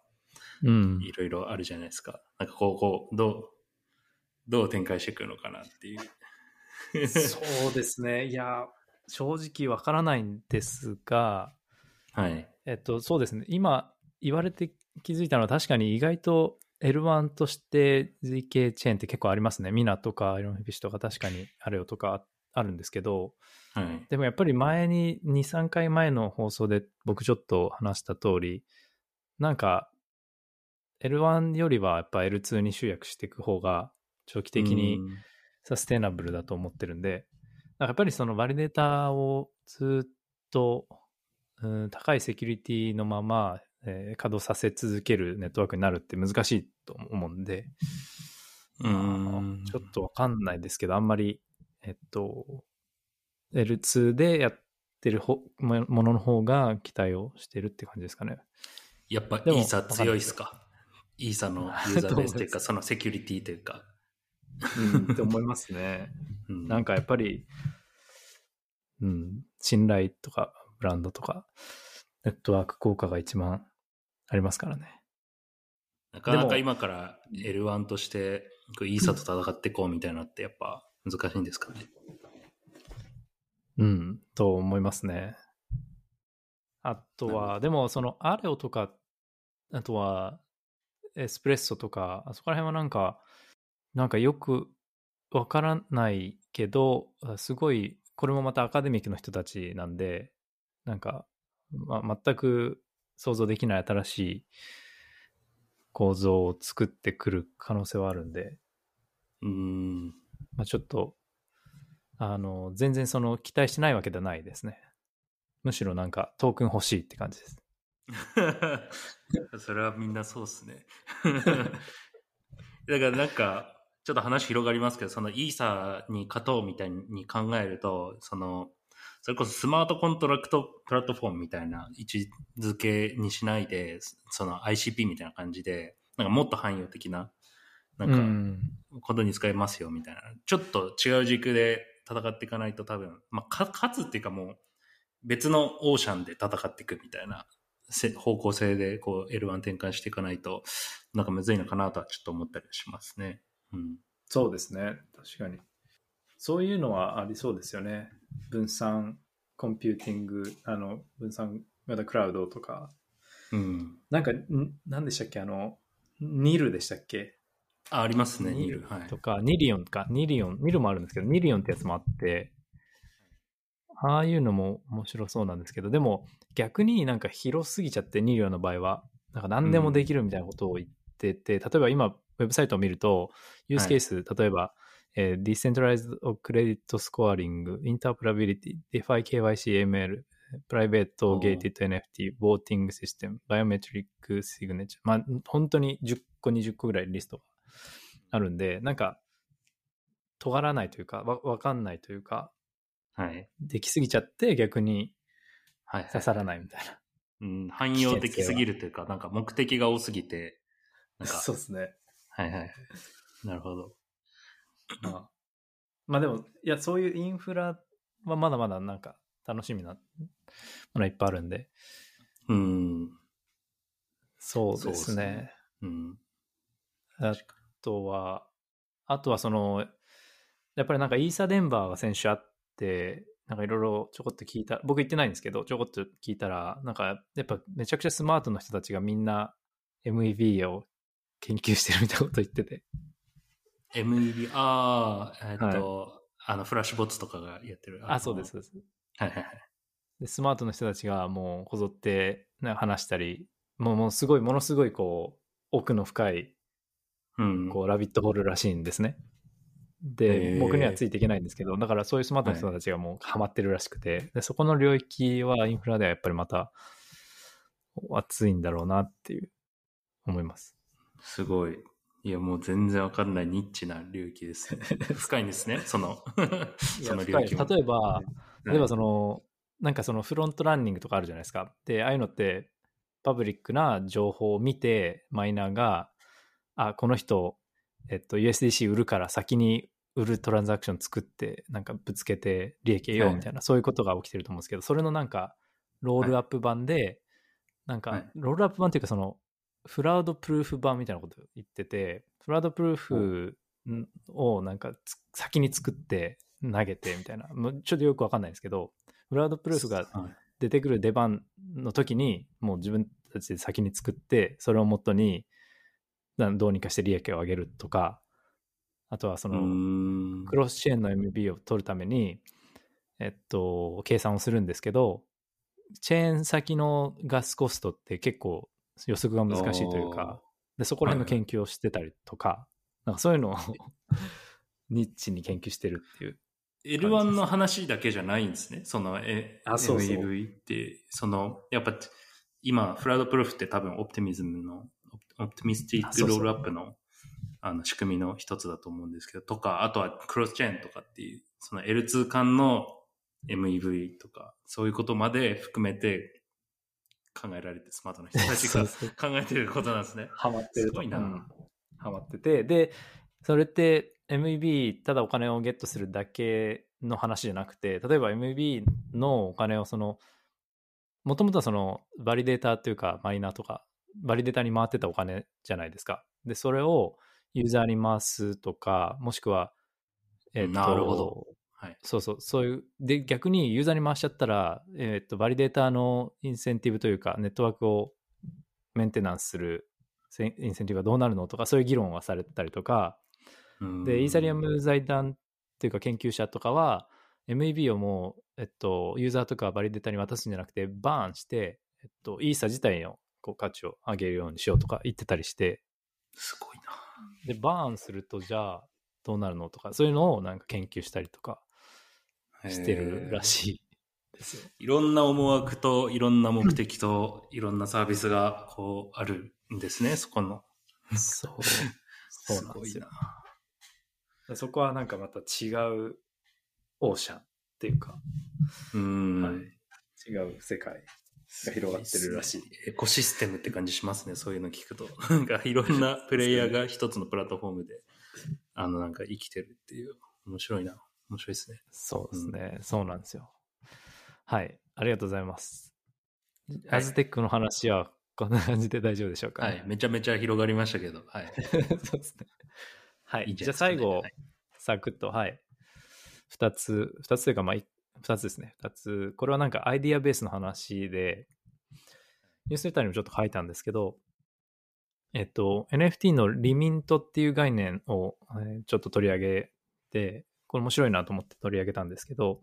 [SPEAKER 1] うん。
[SPEAKER 2] いろいろあるじゃないですか。なんかこう、こう、どう、どう展開していくのかなっていう。
[SPEAKER 1] そうですね。いや、正直わからないんですが、
[SPEAKER 2] はい。
[SPEAKER 1] えっと、そうですね。今言われて気づいたのは確かに意外と L1 として ZK チェーンって結構ありますね。ミナとかアイロンフィッシュとか確かにあれよとかあるんですけど、
[SPEAKER 2] はい。
[SPEAKER 1] でもやっぱり前に2、3回前の放送で僕ちょっと話した通り、なんか L1 よりはやっぱ L2 に集約していく方が長期的に
[SPEAKER 2] うん
[SPEAKER 1] サステナブルだと思ってるんで、なんかやっぱりそのバリデータをずっと、うん、高いセキュリティのまま、えー稼働させ続けるネットワークになるって難しいと思うんで、
[SPEAKER 2] うん。
[SPEAKER 1] ちょっとわかんないですけど、あんまり、えっと、L2 でやってるほもものの方が期待をしてるって感じですかね。
[SPEAKER 2] やっぱイーサ強いっすか？イーサのユーザーベースという <laughs> か、そのセキュリティというか。
[SPEAKER 1] うん、って思いますね。<laughs>
[SPEAKER 2] うん
[SPEAKER 1] なんかやっぱり、うん、信頼とかブランドとか、ネットワーク効果が一番ありますからね。
[SPEAKER 2] なかなか今から L1 として、こうイーサと戦っていこうみたいなのってやっぱ難しいんですかね。
[SPEAKER 1] うん、と思いますね。あとは、でもそのアレオとか、あとはエスプレッソとか、あそこら辺はなんか、なんかよくわからないけど、あすごい、これもまたアカデミックの人たちなんで、なんか、まあ、全く想像できない新しい構造を作ってくる可能性はあるんで、
[SPEAKER 2] うん。
[SPEAKER 1] まあ、ちょっと、あの、全然その期待してないわけではないですね。むしろなんかトークン欲しいって感じです。<laughs>
[SPEAKER 2] それはみんなそうっすね。<laughs> だからなんか、ちょっと話広がりますけど、そのイーサに勝とうみたいに考えると、その、それこそスマートコントラクトプラットフォームみたいな位置づけにしないで、その ICP みたいな感じで、なんかもっと汎用的な、なんか、
[SPEAKER 1] うん
[SPEAKER 2] ことに使えますよみたいな。ちょっと違う軸で戦っていかないと多分、まあ、か勝つっていうかもう別のオーシャンで戦っていくみたいなせ方向性でこう L1 転換していかないとなんかむずいのかなとはちょっと思ったりしますね。うん。
[SPEAKER 1] そうですね。確かに。そういうのはありそうですよね。分散コンピューティング、あの、分散型クラウドとか。
[SPEAKER 2] うん。
[SPEAKER 1] なんか、ん何でしたっけ？あの、 Nil でしたっけ？
[SPEAKER 2] あ、ありますね、 Nil。はい
[SPEAKER 1] と。か、 Nillion か、 Nillion、Nil もあるんですけど、 Nillion ってやつもあって、ああいうのも面白そうなんですけど、でも逆になんか広すぎちゃって、ニリオンの場合は、なんか何でもできるみたいなことを言ってて、例えば今、ウェブサイトを見ると、ユースケース、例えば、えー Decentralized Credit Scoring、Interoperability、DeFi KYC ML、Private Gated NFT、Voting System、Biometric Signature。まあ、本当に10個、20個ぐらいリストがあるんで、なんか、尖らないというか、わわかんないというか、
[SPEAKER 2] はい。
[SPEAKER 1] できすぎちゃって逆に
[SPEAKER 2] はい。
[SPEAKER 1] 刺さらないみたいな。
[SPEAKER 2] うん、汎用的すぎるというか、なんか目的が多すぎて、なんか、<laughs>
[SPEAKER 1] ですね。
[SPEAKER 2] はいはい。なるほど。
[SPEAKER 1] まあ、まあでも、いや、そういうインフラはまだまだなんか楽しみなものいっぱいあるんで、
[SPEAKER 2] うん。
[SPEAKER 1] そうです
[SPEAKER 2] そうです
[SPEAKER 1] ね。
[SPEAKER 2] ねうん。
[SPEAKER 1] あとは、あとはその、やっぱりなんかイーサデンバーが先週あって、なんかいろいろちょこっと聞いた、僕行ってないんですけど、ちょこっと聞いたら、なんかやっぱめちゃくちゃスマートな人たちがみんな MEV を研究してるみたいなこと言ってて。
[SPEAKER 2] MEB、ああ、えっと、あの、フラッシュボッツとかがやってる。
[SPEAKER 1] あ、そうです。。そうです。
[SPEAKER 2] はいはいはい。
[SPEAKER 1] で、スマートな人たちがもうこぞって、ね、話したり、もうもうすごい、ものすごいこう、奥の深い、
[SPEAKER 2] うん。
[SPEAKER 1] こう、ラビットホールらしいんですね。
[SPEAKER 2] へ
[SPEAKER 1] で、
[SPEAKER 2] ー
[SPEAKER 1] 僕にはついていけないんですけど、だからそういうスマートな人たちがもうハマってるらしくて、でそこの領域はインフラではやっぱりまた熱いんだろうなっていう思います。
[SPEAKER 2] すごい。いや、もう全然わかんないニッチな領域ですね。<laughs> 深いんですね、その、その領域も。
[SPEAKER 1] 例えば、例えばそ
[SPEAKER 2] の、
[SPEAKER 1] の、なんかそのフロントランニングとかあるじゃないですか。で、ああいうのって、パブリックな情報を見て、マイナーが、あ、この人、えっと、USDC 売るから先に売るトランザクション作って、なんかぶつけて利益得ようみたいな、そういうことが起きてると思うんですけど、それのなんか、ロールアップ版で、なんか
[SPEAKER 2] はい、
[SPEAKER 1] ロールアップ版っていうか、その、フラウドプルーフ版みたいなこと言ってて、フラウドプルーフをなんかつ先に作って投げてみたいな、もうちょっとよくわかんないんですけど、フラウドプルーフが
[SPEAKER 2] はい。
[SPEAKER 1] 出てくる出番の時に、もう自分たちで先に作って、それをもとに、などうにかして利益を上げるとか、あとはそうの。クロスチェーンの MB を取るために、えっと、計算をするんですけど、チェーン先のガスコストって結構予測が難しいというか、でそこら辺の研究をしてたりとか、なんかそういうのを <laughs> ニッチに研究してるっていう。
[SPEAKER 2] L1 の話だけじゃないんですね。その、え、MEV って、その、やっぱ、今、フラウドプルーフって多分、オプティミズムの、オプティミスティックロールアップの、あの、仕組みの一つだと思うんですけど、とか、あとはクロスチェーンとかっていう、その L2 間の MEV とか、そういうことまで含めて考えられて、スマートな人たちが <laughs> 考えてることなんですね。
[SPEAKER 1] ハマってると。
[SPEAKER 2] すごいな
[SPEAKER 1] うんハマってて。で、それって MEB、ただお金をゲットするだけの話じゃなくて、例えば MEB のお金をその、もともとはその、バリデータというか、マイナーとか、バリデータに回ってたお金じゃないですか。で、それをユーザーに回すとか、もしくは、えっと、
[SPEAKER 2] なるほどはい。
[SPEAKER 1] そうそう、そういう、で、逆にユーザーに回しちゃったら、えっと、バリデータのインセンティブというか、ネットワークをメンテナンスするせインセンティブがどうなるのとか、そういう議論がされてたりとか、で、イーサリアム財団っていうか研究者とかは、MEB をもう、えっと、ユーザーとかバリデータに渡すんじゃなくて、バーンして、えっと、イーサ自体のこう価値を上げるようにしようとか言ってたりして、
[SPEAKER 2] すごいな。
[SPEAKER 1] で、バーンすると、じゃあ、どうなるのとか、そういうのをなんか研究したりとかしてるら
[SPEAKER 2] い。
[SPEAKER 1] しいですよ。
[SPEAKER 2] いろんな思惑と、いろんな目的と、いろんなサービスが、こう、あるんですね、<laughs> そこの。
[SPEAKER 1] そう。そうなんですよ
[SPEAKER 2] ごいな。
[SPEAKER 1] そこはなんかまた違うオーシャンっていうか、
[SPEAKER 2] うん。
[SPEAKER 1] はい違う世界が広がってるらしい。
[SPEAKER 2] エコシステムって感じしますね、そういうの聞くと。なんかいろんなプレイヤーが一つのプラットフォームで、あの、なんか生きてるっていう。面白いな。面白いですね。
[SPEAKER 1] そうですね、そうなんですよ。はい。ありがとうございます。
[SPEAKER 2] はい
[SPEAKER 1] アズテックの話はこんな感じで大丈夫でしょうか、
[SPEAKER 2] はい。めちゃめちゃ広がりましたけど、はい。<laughs>
[SPEAKER 1] そうですね。はい。
[SPEAKER 2] いいんじ
[SPEAKER 1] じゃあ最後、
[SPEAKER 2] はい
[SPEAKER 1] サクッと、はい。二つ、二つというか、まあ、い二つですね。二つ。これはなんかアイディアベースの話で、ニュースレターにもちょっと書いたんですけど、えっと、NFT のリミントっていう概念を、えーちょっと取り上げて、これ面白いなと思って取り上げたんですけど、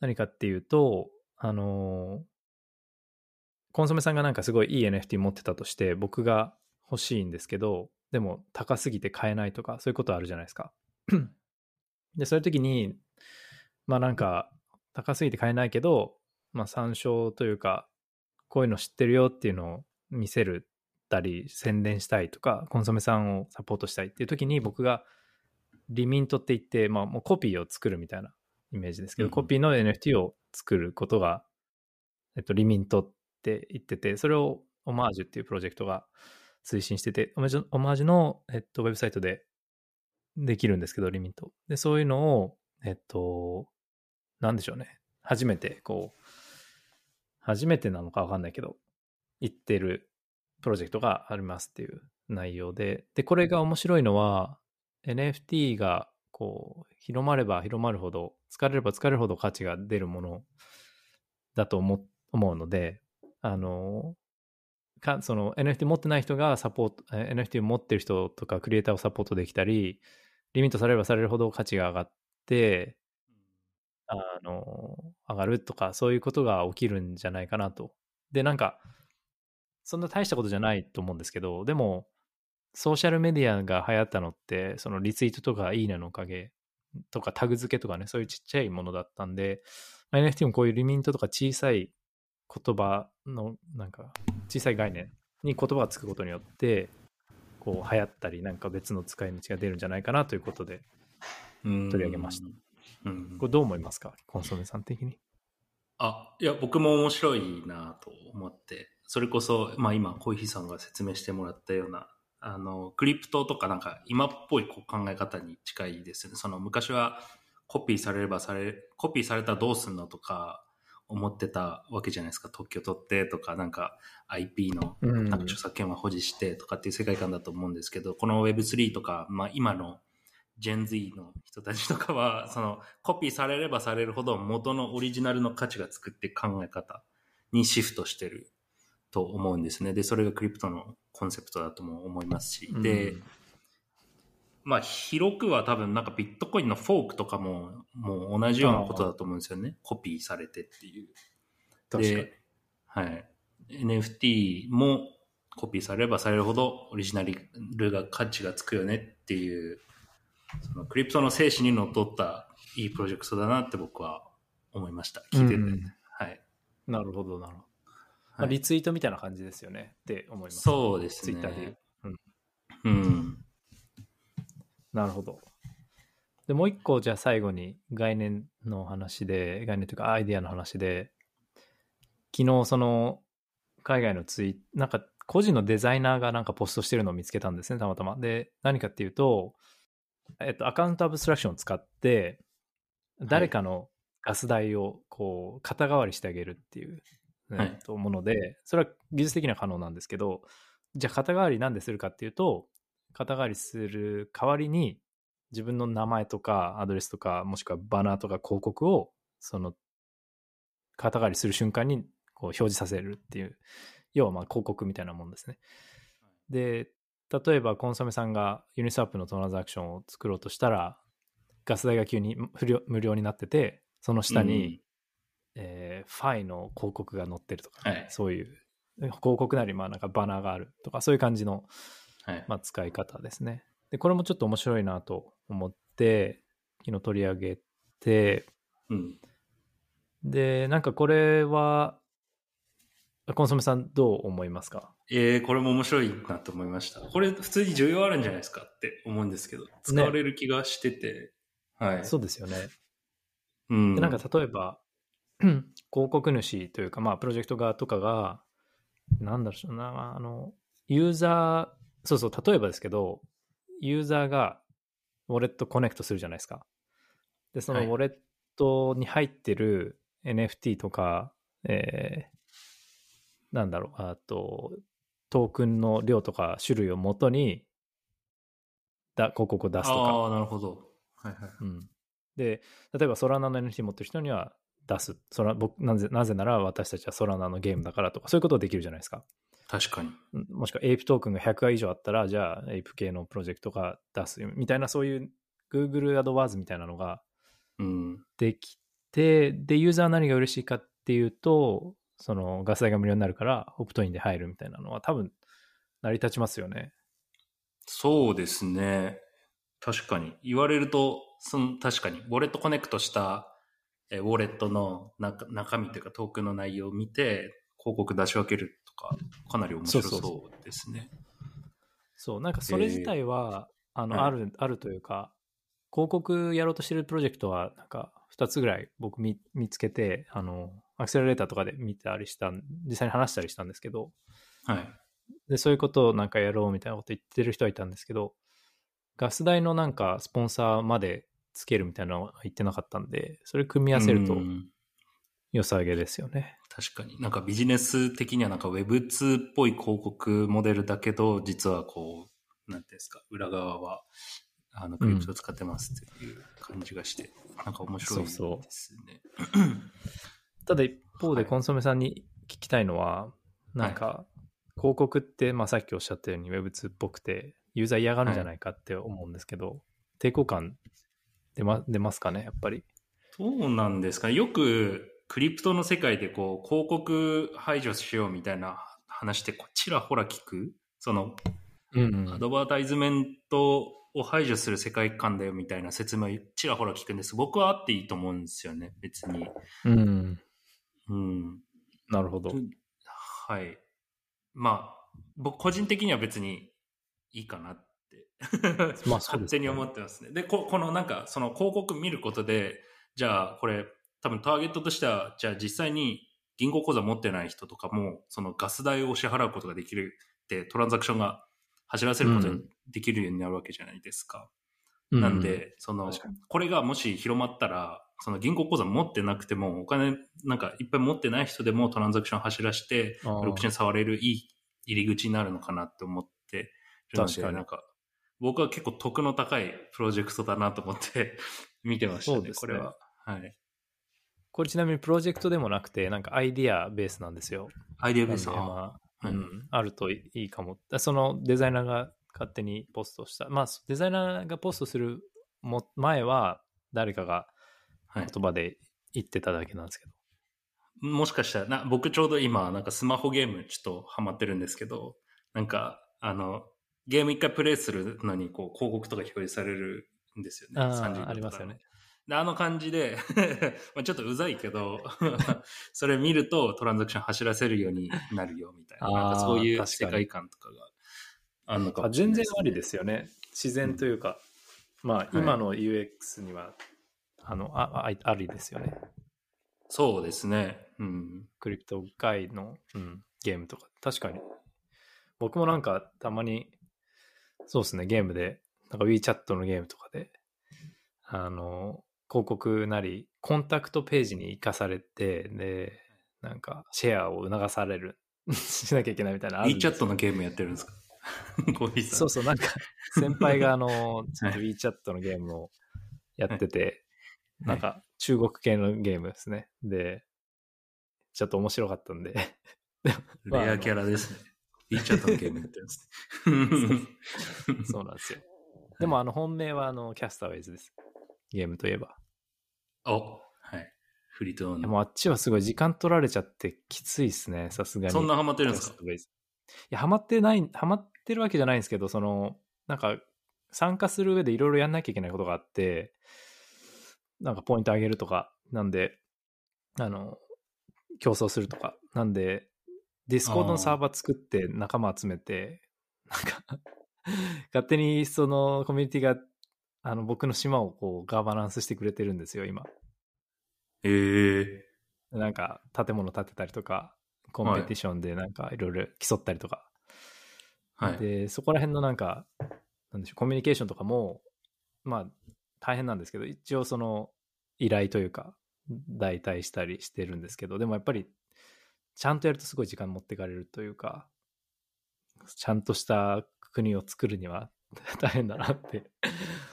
[SPEAKER 1] 何かっていうと、あのコンソメさんがなんかすごいいい NFT 持ってたとして、僕が欲しいんですけど、でも高すぎて買えないとか、そういうことあるじゃないですか。<clears throat> で、そういう時に、まあなんか、高すぎて買えないけど、まあ参照というか、こういうの知ってるよっていうのを見せるたり、宣伝したいとか、コンソメさんをサポートしたいっていう時に僕がリミントって言って、まあもうコピーを作るみたいなイメージですけど、
[SPEAKER 2] うん
[SPEAKER 1] コピーの NFT を作ることが、えっと、リミントって言ってて、それをオマージュっていうプロジェクトが推進してて、オマージュオマージュの、えっと、ウェブサイトでできるんですけど、リミント。で、そういうのを、えっと、なんでしょうね。初めて、こう、初めてなのかわかんないけど、言ってるプロジェクトがありますっていう内容で、で、これが面白いのは、NFT が、こう、広まれば広まるほど、疲れれば疲れるほど価値が出るものだと思うので、あの、かその NFT 持ってない人がサポート、NFT を持ってる人とかクリエイターをサポートできたり、リミットされればされるほど価値が上がって、あの、上がるとか、そういうことが起きるんじゃないかなと。で、なんか、そんな大したことじゃないと思うんですけど、でも、ソーシャルメディアが流行ったのって、そのリツイートとかいいねのおかげとかタグ付けとかね、そういうちっちゃいものだったんで、まあ NFT もこういうリミントとか小さい言葉の、なんか、小さい概念に言葉がつくことによって、こう流行ったり、なんか別の使い道が出るんじゃないかなということで、
[SPEAKER 2] 取
[SPEAKER 1] 取り上げました。
[SPEAKER 2] うん
[SPEAKER 1] これどう思いますか？コンソメさん的に。
[SPEAKER 2] あ、いや、僕も面白いなと思って、それこそ、まあ今、小石さんが説明してもらったような、あの、クリプトとかなんか今っぽいこう考え方に近いですよね。その昔はコピーされればされ、コピーされたらどうすんのとか思ってたわけじゃないですか。特許取ってとか、なんか IP の
[SPEAKER 1] うん
[SPEAKER 2] なんか著作権は保持してとかっていう世界観だと思うんですけど、この Web3 とか、まあ今の Gen Z の人たちとかは、そのコピーされればされるほど元のオリジナルの価値が作って考え方にシフトしてると思うんですね。で、それがクリプトのコンセプトだとも思いますし。で、
[SPEAKER 1] うん
[SPEAKER 2] まあ広くは多分なんかビットコインのフォークとかももう同じようなことだと思うんですよね。コピーされてっていう。
[SPEAKER 1] 確かに。
[SPEAKER 2] で、はい。NFT もコピーされればされるほどオリジナルが価値がつくよねっていう、そのクリプトの精神にのっとったいいプロジェクトだなって僕は思いました。聞いてて。
[SPEAKER 1] うん
[SPEAKER 2] はい。
[SPEAKER 1] なるほど、なるほど。まあ、
[SPEAKER 2] はい
[SPEAKER 1] リツイートみたいな感じですよねって思います。
[SPEAKER 2] そうですね。
[SPEAKER 1] ツイッターで。うん
[SPEAKER 2] うん。
[SPEAKER 1] なるほど。で、もう一個、じゃあ最後に概念の話で、概念というかアイディアの話で、昨日その海外のツイなんか個人のデザイナーがなんかポストしてるのを見つけたんですね、たまたま。で、何かっていうと、えっと、アカウントアブストラクションを使って、誰かのガス代をこう、肩代わりしてあげるっていう、
[SPEAKER 2] はい。
[SPEAKER 1] ともので、それは技術的には可能なんですけど、じゃあ肩代わりなんでするかっていうと、肩代わりする代わりに自分の名前とかアドレスとかもしくはバナーとか広告をその肩代わりする瞬間にこう表示させるっていう要はまあ広告みたいなもんですね。で例えばコンソメさんが Uniswap のトランザクションを作ろうとしたらガス代が急に無料になっててその下に、えーファイの広告が載ってるとかね、
[SPEAKER 2] はい
[SPEAKER 1] そういう広告なりまあなんかバナーがあるとかそういう感じの
[SPEAKER 2] はい。
[SPEAKER 1] まあ、使い方ですね。で、これもちょっと面白いなと思って、昨日取り上げて、
[SPEAKER 2] うん。
[SPEAKER 1] で、なんかこれは、コンソメさんどう思いますか？
[SPEAKER 2] えー、これも面白いなと思いました。これ普通に需要あるんじゃないですかって思うんですけど、使われる気がしてて、はい。
[SPEAKER 1] そうですよね。
[SPEAKER 2] うん。
[SPEAKER 1] で、なんか例えば、<clears throat> 広告主というか、まあ、プロジェクト側とかが、なんだろうな、あの、ユーザー、そうそう、例えばですけど、ユーザーがウォレットコネクトするじゃないですか。で、その
[SPEAKER 2] はい
[SPEAKER 1] ウォレットに入ってる NFT とか、えーなんだろう、あと、トークンの量とか種類をもとに、だ広告を出すとか、
[SPEAKER 2] ああ、なるほど。はいはい。
[SPEAKER 1] うん、で例えばソラナの NFT 持ってる人には出すソラ僕なぜなぜなら私たちはソラナのゲームだからとかそういうことできるじゃないですか
[SPEAKER 2] 確かに。
[SPEAKER 1] うんもしくはエイプトークンが100回以上あったらじゃあエイプ系のプロジェクトが出すみたいなそういう Google アドワーズみたいなのが
[SPEAKER 2] うん。
[SPEAKER 1] できてでユーザーは何が嬉しいかっていうとそのガス代が無料になるからオプトインで入るみたいなのは多分成り立ちますよね
[SPEAKER 2] そうですね。確かに。言われると、その、確かに、ウォレットコネクトした、えーウォレットの中中身というかトークンの内容を見て、広告出し分けるとか、かなり面白
[SPEAKER 1] そう
[SPEAKER 2] ですね。
[SPEAKER 1] そう、なんかそれ自体は、あの、
[SPEAKER 2] はい
[SPEAKER 1] ある、あるというか、広告やろうとしてるプロジェクトは、なんか、2つぐらい僕見見つけて、あの、アクセラレーターとかで見たりしたん、実際に話したりしたんですけど、
[SPEAKER 2] はい。
[SPEAKER 1] で、そういうことをなんかやろうみたいなこと言ってる人はいたんですけど、ガス代のなんかスポンサーまでつけるみたいなのは言ってなかったんで、それ組み合わせると
[SPEAKER 2] うん
[SPEAKER 1] 良さげですよね。
[SPEAKER 2] 確かに。なんかビジネス的にはなんか Web2 っぽい広告モデルだけど、実はこう、なんていうんですか、裏側は、あの、クリプトを使ってますっていう感じがして、なんか面白いです
[SPEAKER 1] そう
[SPEAKER 2] ね。
[SPEAKER 1] そう <clears throat> ただ一方で
[SPEAKER 2] はい
[SPEAKER 1] コンソメさんに聞きたいのは、なんか広告って、まあさっきおっしゃったように Web2 っぽくて、ユーザー嫌がるんじゃないかって思うんですけど、抵抗感出ま出ますかね、やっぱり。
[SPEAKER 2] どうなんですか？ね。よく、クリプトの世界でこう、広告排除しようみたいな話って、こちらほら聞く？その、
[SPEAKER 1] うん
[SPEAKER 2] アドバタイズメントを排除する世界観だよみたいな説明をちらほら聞くんです。僕はあっていいと思うんですよね、別に。
[SPEAKER 1] うん。
[SPEAKER 2] うん。
[SPEAKER 1] なるほど。
[SPEAKER 2] はい。まあ、僕個人的には別にいいかなって。<laughs>
[SPEAKER 1] まあ
[SPEAKER 2] 勝手に思ってますね。で、ここのなんか、その広告見ることで、じゃあこれ、多分ターゲットとしては、じゃあ実際に銀行口座持ってない人とかも、そのガス代を支払うことができるって、トランザクションが走らせることができるようになるわけじゃないですか。なんで、そのこれがもし広まったら、その銀行口座持ってなくても、お金なんかいっぱい持ってない人でもトランザクション走らして、ブロックチェーン触れるいい入り口になるのかなって思ってるので、
[SPEAKER 1] 確かに。
[SPEAKER 2] なんか、僕は結構得の高いプロジェクトだなと思って <laughs> 見てましたね、
[SPEAKER 1] そうですね
[SPEAKER 2] これは。はい。
[SPEAKER 1] これちなみにプロジェクトでもなくて、なんかアイディアベースなんですよ。
[SPEAKER 2] アイデアベース？は、
[SPEAKER 1] まあ、
[SPEAKER 2] はい
[SPEAKER 1] うん、あるといいかも。そのデザイナーが勝手にポストした。まあ、デザイナーがポストするも前は、誰かが
[SPEAKER 2] はい
[SPEAKER 1] 言葉で言ってただけなんですけど。
[SPEAKER 2] もしかしたらな、僕ちょうど今、なんかスマホゲームちょっとハマってるんですけど、なんか、あの、ゲーム一回プレイするのに、こう、広告とか表示されるんですよね。
[SPEAKER 1] あ
[SPEAKER 2] 30秒と
[SPEAKER 1] あ、りますよね。
[SPEAKER 2] で、あの感じで、<laughs> まあちょっとうざいけど、<laughs> それ見るとトランザクション走らせるようになるよみたいな、なんかそういう世界観とかがあるのか
[SPEAKER 1] あ
[SPEAKER 2] もしれない
[SPEAKER 1] 全然ありですよね。自然というか、まあ、今の UX には、あのああありですよね。
[SPEAKER 2] そうですね。うん。
[SPEAKER 1] クリプト外の、うん、ゲームとか。確かに。僕もなんかたまに、そうですね、ゲームで、なんか WeChat のゲームとかで、あの、広告なり、コンタクトページに行かされて、で、なんかシェアを促される、<laughs> しなきゃいけないみたいな
[SPEAKER 2] WeChat のゲームやってるんですか？<laughs>
[SPEAKER 1] そうそう、なんか、先輩があの、<laughs> WeChat のゲームをやってて、
[SPEAKER 2] い。
[SPEAKER 1] なんか中国系のゲームですね。で、ちょっと面白かったんで、まあ
[SPEAKER 2] レアキャラですね。WeChat のゲームやってるんですね。
[SPEAKER 1] そうなんですよ。<laughs> でも、あの、本命は、あの、キャスターウェイズです。ゲームといえば。
[SPEAKER 2] お、はい。フリートーン
[SPEAKER 1] いやもうあっちはすごい時間取られちゃってきついですね、さすがに。
[SPEAKER 2] そんなハマってるんですか？
[SPEAKER 1] いや、ハマってない、ハマってるわけじゃないんですけど、その、なんか、参加する上でいろいろやんなきゃいけないことがあって、なんかポイント上げるとか、なんで、あの、競争するとか、なんで、 Discord のサーバー作って仲間集めて、<laughs> なんか、勝手にそのコミュニティが、あの、僕の島をこう、ガバナンスしてくれてるんですよ、今。
[SPEAKER 2] ええ
[SPEAKER 1] なんか、建物建てたりとか、コンペティションでなんかいろいろ競ったりとか、
[SPEAKER 2] はい。
[SPEAKER 1] で、そこら辺のなんか、なんでしょう、コミュニケーションとかも、まあ、大変なんですけど、一応その、依頼というか、代替したりしてるんですけど、でもやっぱり、ちゃんとやるとすごい時間持ってかれるというか、ちゃんとした国を作るには <laughs> 大変だなって。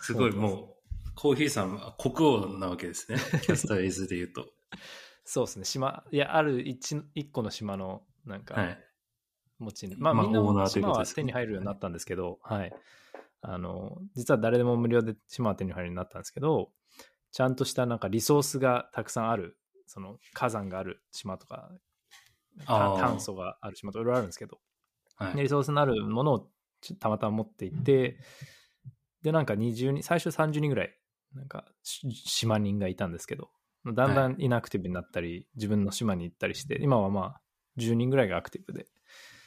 [SPEAKER 2] すごい、もう、コーヒーさんは国王なわけですね。<laughs> キャスターエイズで言うと。
[SPEAKER 1] そうですね、島、いや、ある一一個の島の、なんか、
[SPEAKER 2] はい。
[SPEAKER 1] 持ち主。まあ、
[SPEAKER 2] まあ
[SPEAKER 1] みんな島は手に入るようになったんですけど、はい。あの、実は誰でも無料で島は手に入るようになったんですけど、ちゃんとしたなんかリソースがたくさんある、その火山がある島とか、炭素がある島とかいろいろあるんですけど、
[SPEAKER 2] はい。
[SPEAKER 1] でリソースのあるものをちょたまたま持っていて、で、なんか20人、最初30人ぐらい、なんか、島人がいたんですけど、だんだんイナクティブになったり、はい、自分の島に行ったりして、今はまあ、10人ぐらいがアクティブで、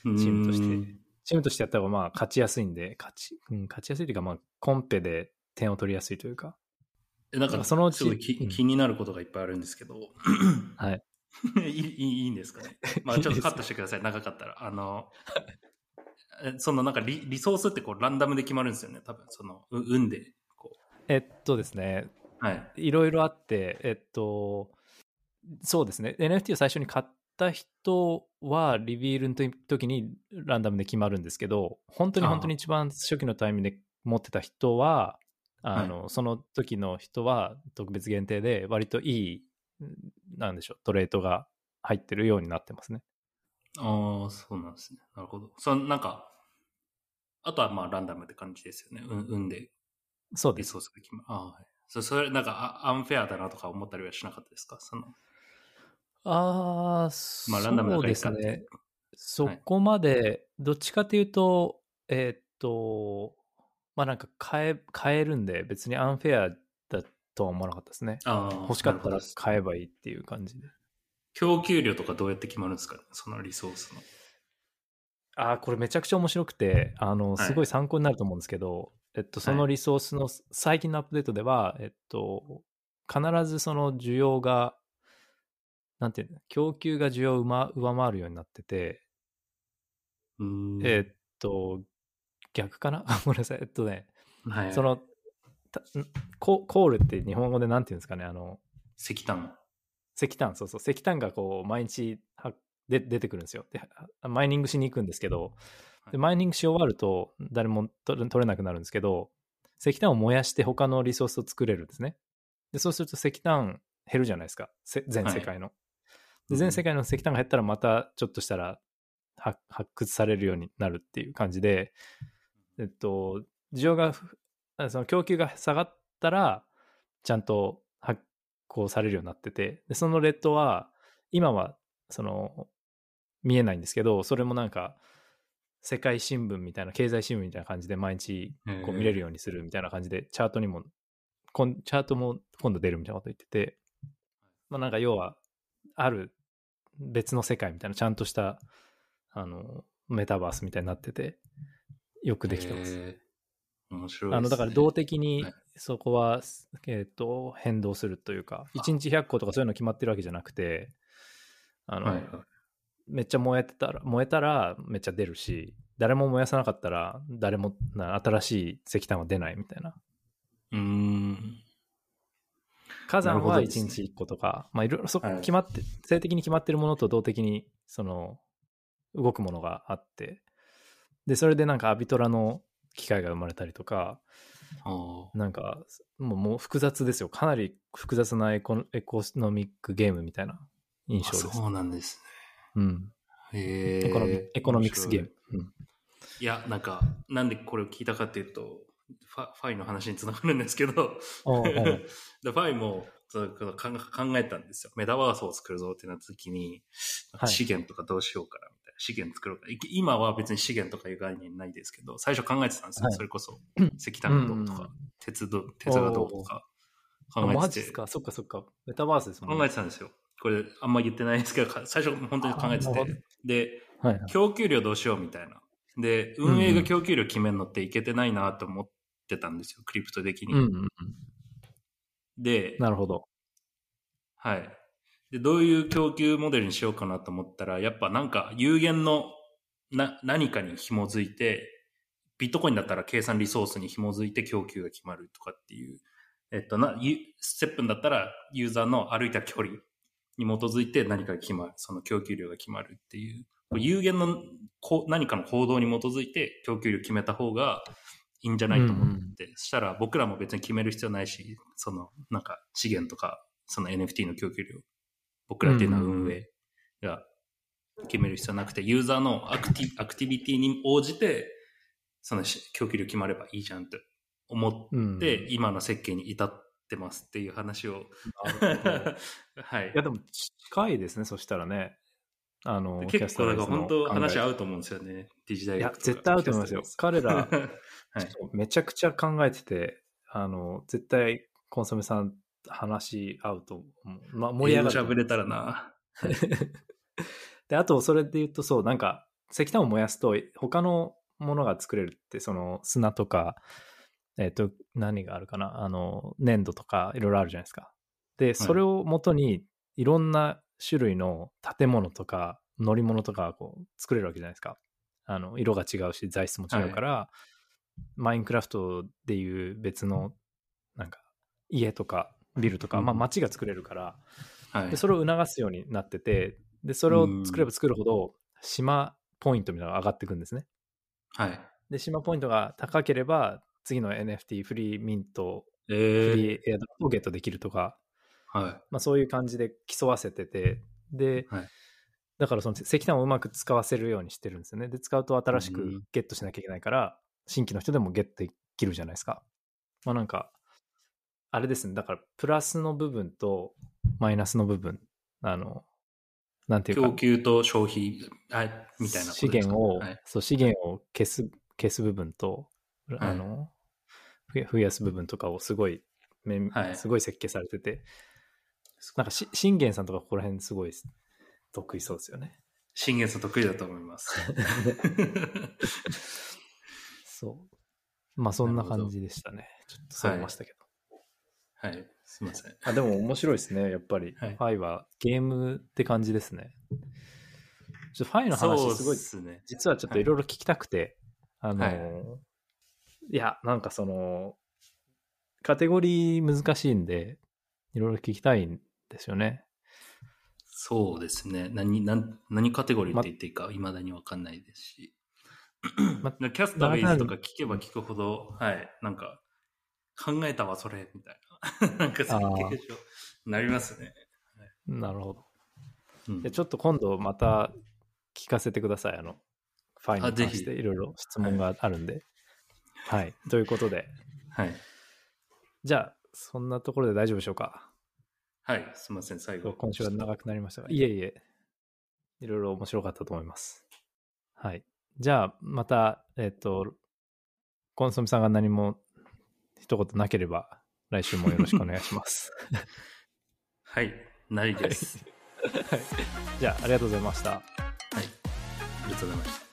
[SPEAKER 1] チームとして、チームとしてやったらまあ、勝ちやすいんで、勝ち、うん、勝ちやすいというか、まあ、コンペで点を取りやすいというか。
[SPEAKER 2] なんか、そのうち気,、気になることがいっぱいあるんですけど、
[SPEAKER 1] はい。<laughs>
[SPEAKER 2] いいいいんですかね。<laughs> まあ、ちょっとカットしてください、長かったら。あの、<laughs> そのなんかリリソースってこうランダムで決まるんですよね、多分その運でこ
[SPEAKER 1] う。えっとですね、
[SPEAKER 2] はい。
[SPEAKER 1] いろいろあって、えっと、そうですね、NFT を最初に買った人はリビールの時にランダムで決まるんですけど、本当に本当に一番初期のタイミングで持ってた人は、あの、はい、その時の人は特別限定で割といい、なんでしょう、トレートが入ってるようになってますね。
[SPEAKER 2] ああ、そうなんですね。なるほど。そのなんか、あとはまあランダムって感じですよね。運、運で。
[SPEAKER 1] そうです。
[SPEAKER 2] リソースが決まる。ああ、はい。そそれ、なんかアンフェアだなとか思ったりはしなかったですか？その。
[SPEAKER 1] ああ、まあランダムそうですね。そこまで、どっちかというと、はい、えー、っと、まあなんか変え、変えるんで、別にアンフェアだとは思わなかったですね。
[SPEAKER 2] あ
[SPEAKER 1] 欲しかったら買えばいいっていう感じで。
[SPEAKER 2] 供給量とかどうやって決まるんですか？そのリソースの。
[SPEAKER 1] ああ、これめちゃくちゃ面白くて、あの、すごい参考になると思うんですけど、はい、えっと、そのリソースの最近のアップデートでは、えっと、必ずその需要が、なんていうの、供給が需要を上回るようになってて、えっと、逆かな？<laughs> ごめんなさい。えっとね、はい、そのコ、コールって日本語でなんていうんですかね、あの、
[SPEAKER 2] 石炭。
[SPEAKER 1] 石炭、そうそう、石炭がこう、毎日はで出てくるんですよ。で、マイニングしに行くんですけど、でマイニングし終わると誰も取れなくなるんですけど、石炭を燃やして他のリソースを作れるんですね。で、そうすると石炭減るじゃないですか。全世界の。はい、で全世界の石炭が減ったらまたちょっとしたら発掘されるようになるっていう感じで、えっと、需要が、その供給が下がったら、ちゃんと発行されるようになってて、でそのレッドは、今は、その、見えないんですけど、それもなんか、世界新聞みたいな、経済新聞みたいな感じで毎日こう見れるようにするみたいな感じで、チャートにも、チャートも今度出るみたいなこと言ってて、まあなんか要は、ある別の世界みたいな、ちゃんとした、あの、メタバースみたいになってて、よくできてます。
[SPEAKER 2] 面白い、ね、
[SPEAKER 1] あの、だから動的にそこは、はい、えっ、ー、と、変動するというか、1日100個とかそういうの決まってるわけじゃなくて、あの、はいはい、めっちゃ燃えてたら、燃えたらめっちゃ出るし、誰も燃やさなかったら、誰も新しい石炭は出ないみたいな。
[SPEAKER 2] うん。
[SPEAKER 1] 火山は1日1個とか、ね、まあいろいろそこ決まって、はい、性的に決まってるものと動的に、その、動くものがあって、で、それでなんかアビトラの機械が生まれたりとか、なんかもうもう複雑ですよ。かなり複雑なエコエコノミックゲームみたいな印象です。
[SPEAKER 2] そうなんです
[SPEAKER 1] ね。うん。
[SPEAKER 2] へ
[SPEAKER 1] エコノミエコノミクスゲーム。うん、
[SPEAKER 2] いや、なんか、なんでこれを聞いたかっていうと、ファファイの話につながるんですけど、<laughs> ファイも考えたんですよ。メタバースを作るぞってなった時に、資源とかどうしようかな。資源作ろうか。今は別に資源とかいう概念ないですけど、最初考えてたんですよ。はい、それこそ、石炭がどうとか、鉄ど鉄がどうとか
[SPEAKER 1] 考えてて。マジですか？そっかそっか。メタバースですもん
[SPEAKER 2] ね。考えてたんですよ。これあんま言ってないですけど、最初本当に考えてて。で、はいはい、供給量どうしようみたいな。で、運営が供給量決めるのっていけてないなと思ってたんですよ、クリプト的に。
[SPEAKER 1] うんうんうん
[SPEAKER 2] で、
[SPEAKER 1] なるほど。
[SPEAKER 2] はい。で、どういう供給モデルにしようかなと思ったら、やっぱなんか有限のな何かに紐づいて、ビットコインだったら計算リソースに紐づいて供給が決まるとかっていう、えっとな、ステップだったらユーザーの歩いた距離に基づいて何かが決まる、その供給量が決まるっていう、有限の何かの行動に基づいて供給量決めた方がいいんじゃないと思って、うんうん、そしたら僕らも別に決める必要ないし、そのなんか資源とか、その NFT の供給量、僕らっていうのは運営が決める必要なくて、ユーザーのアクティアクティビティに応じて、その供給量決まればいいじゃんって思って、今の設計に至ってますっていう話を。<laughs>
[SPEAKER 1] はい。いやでも近いですね、そしたらね。あの、
[SPEAKER 2] 結構、なんか本当話合
[SPEAKER 1] う。
[SPEAKER 2] うと思うんですよね。デジ大
[SPEAKER 1] いや絶対合うと思いますよ。<laughs> 彼ら、
[SPEAKER 2] はい。
[SPEAKER 1] めちゃくちゃ考えてて、あの、絶対、コンソメさん話し合うと思う。まあ、盛り上がる。
[SPEAKER 2] 喋れたらな。<laughs>
[SPEAKER 1] で、あと、それで言うと、そう、なんか、石炭を燃やすと、他のものが作れるって、その、砂とか、えっ、と、何があるかな、あの、粘土とか、いろいろあるじゃないですか。で、それをもとに、いろんな種類の建物とか、乗り物とか、こう、作れるわけじゃないですか。あの、色が違うし、材質も違うから、マインクラフトでいう別の、なんか、家とか、ビルとか、
[SPEAKER 2] うん。
[SPEAKER 1] まあ、街が作れるから、
[SPEAKER 2] はい。
[SPEAKER 1] でそれを促すようになっててでそれを作れば作るほど島ポイントみたいなのが上がっていくんですね。
[SPEAKER 2] はい。
[SPEAKER 1] で島ポイントが高ければ次の NFT フリーミントフ
[SPEAKER 2] えー、
[SPEAKER 1] リーエアドをゲットできるとか、
[SPEAKER 2] は
[SPEAKER 1] まあ、そういう感じで競わせててで、
[SPEAKER 2] はい。
[SPEAKER 1] だからその石炭をうまく使わせるようにしてるんですよね。で使うと新しく
[SPEAKER 2] うん。
[SPEAKER 1] ゲットしなきゃいけないから新規の人でもゲットできるじゃないですか。まあなんかあれですね。だからプラスの部分とマイナスの部分。あのなんて
[SPEAKER 2] い。
[SPEAKER 1] いうか。
[SPEAKER 2] 供給と消費、はい、みたいなこと
[SPEAKER 1] 資源を、
[SPEAKER 2] はい。
[SPEAKER 1] そう資源を消す消す部分と、
[SPEAKER 2] い。
[SPEAKER 1] あの増や増やす部分とかをすごいすごい設計されてて。なんかし信玄さんとかここら辺すごい得意そうですよね。
[SPEAKER 2] 信玄さん得意だと思います。<laughs>
[SPEAKER 1] そう。まあそんな感じでしたね。ちょっとそれましたけど、
[SPEAKER 2] はい。すいません。
[SPEAKER 1] あでも面白いですねやっぱり、
[SPEAKER 2] はい
[SPEAKER 1] ファイはゲームって感じですねちょっとファイの話すごい
[SPEAKER 2] すね。
[SPEAKER 1] 実はちょっといろいろ聞きたくて、あの、
[SPEAKER 2] はい
[SPEAKER 1] い、や、なんかその、カテゴリー難しいんで、いろいろ聞きたいんですよね。
[SPEAKER 2] そうですね。何、何、何カテゴリーって言っていいか、未だにわかんないですし。
[SPEAKER 1] ま
[SPEAKER 2] キャスターベイズとか聞けば聞くほど、はい、なんか、考えたわ、それ、みたいな。<laughs> なんか、設計書、なりますね。
[SPEAKER 1] なるほど。
[SPEAKER 2] うん
[SPEAKER 1] でちょっと今度また聞かせてください。あの、ファイに
[SPEAKER 2] あぜひ
[SPEAKER 1] 関していろいろ質問があるんで。はい。ということで、
[SPEAKER 2] はい。
[SPEAKER 1] じゃあ、そんなところで大丈夫でしょうか？
[SPEAKER 2] はい、すみません、最後。
[SPEAKER 1] 今週は長くなりましたが、いえいえ、いろいろ面白かったと思います。はい。じゃあ、また、えっ、と、コンソメさんが何も一言なければ、来週もよろしくお願いします。<laughs>
[SPEAKER 2] はい、ないです。
[SPEAKER 1] はい。じゃあ、ありがとうございました。
[SPEAKER 2] はい、ありがとうございました。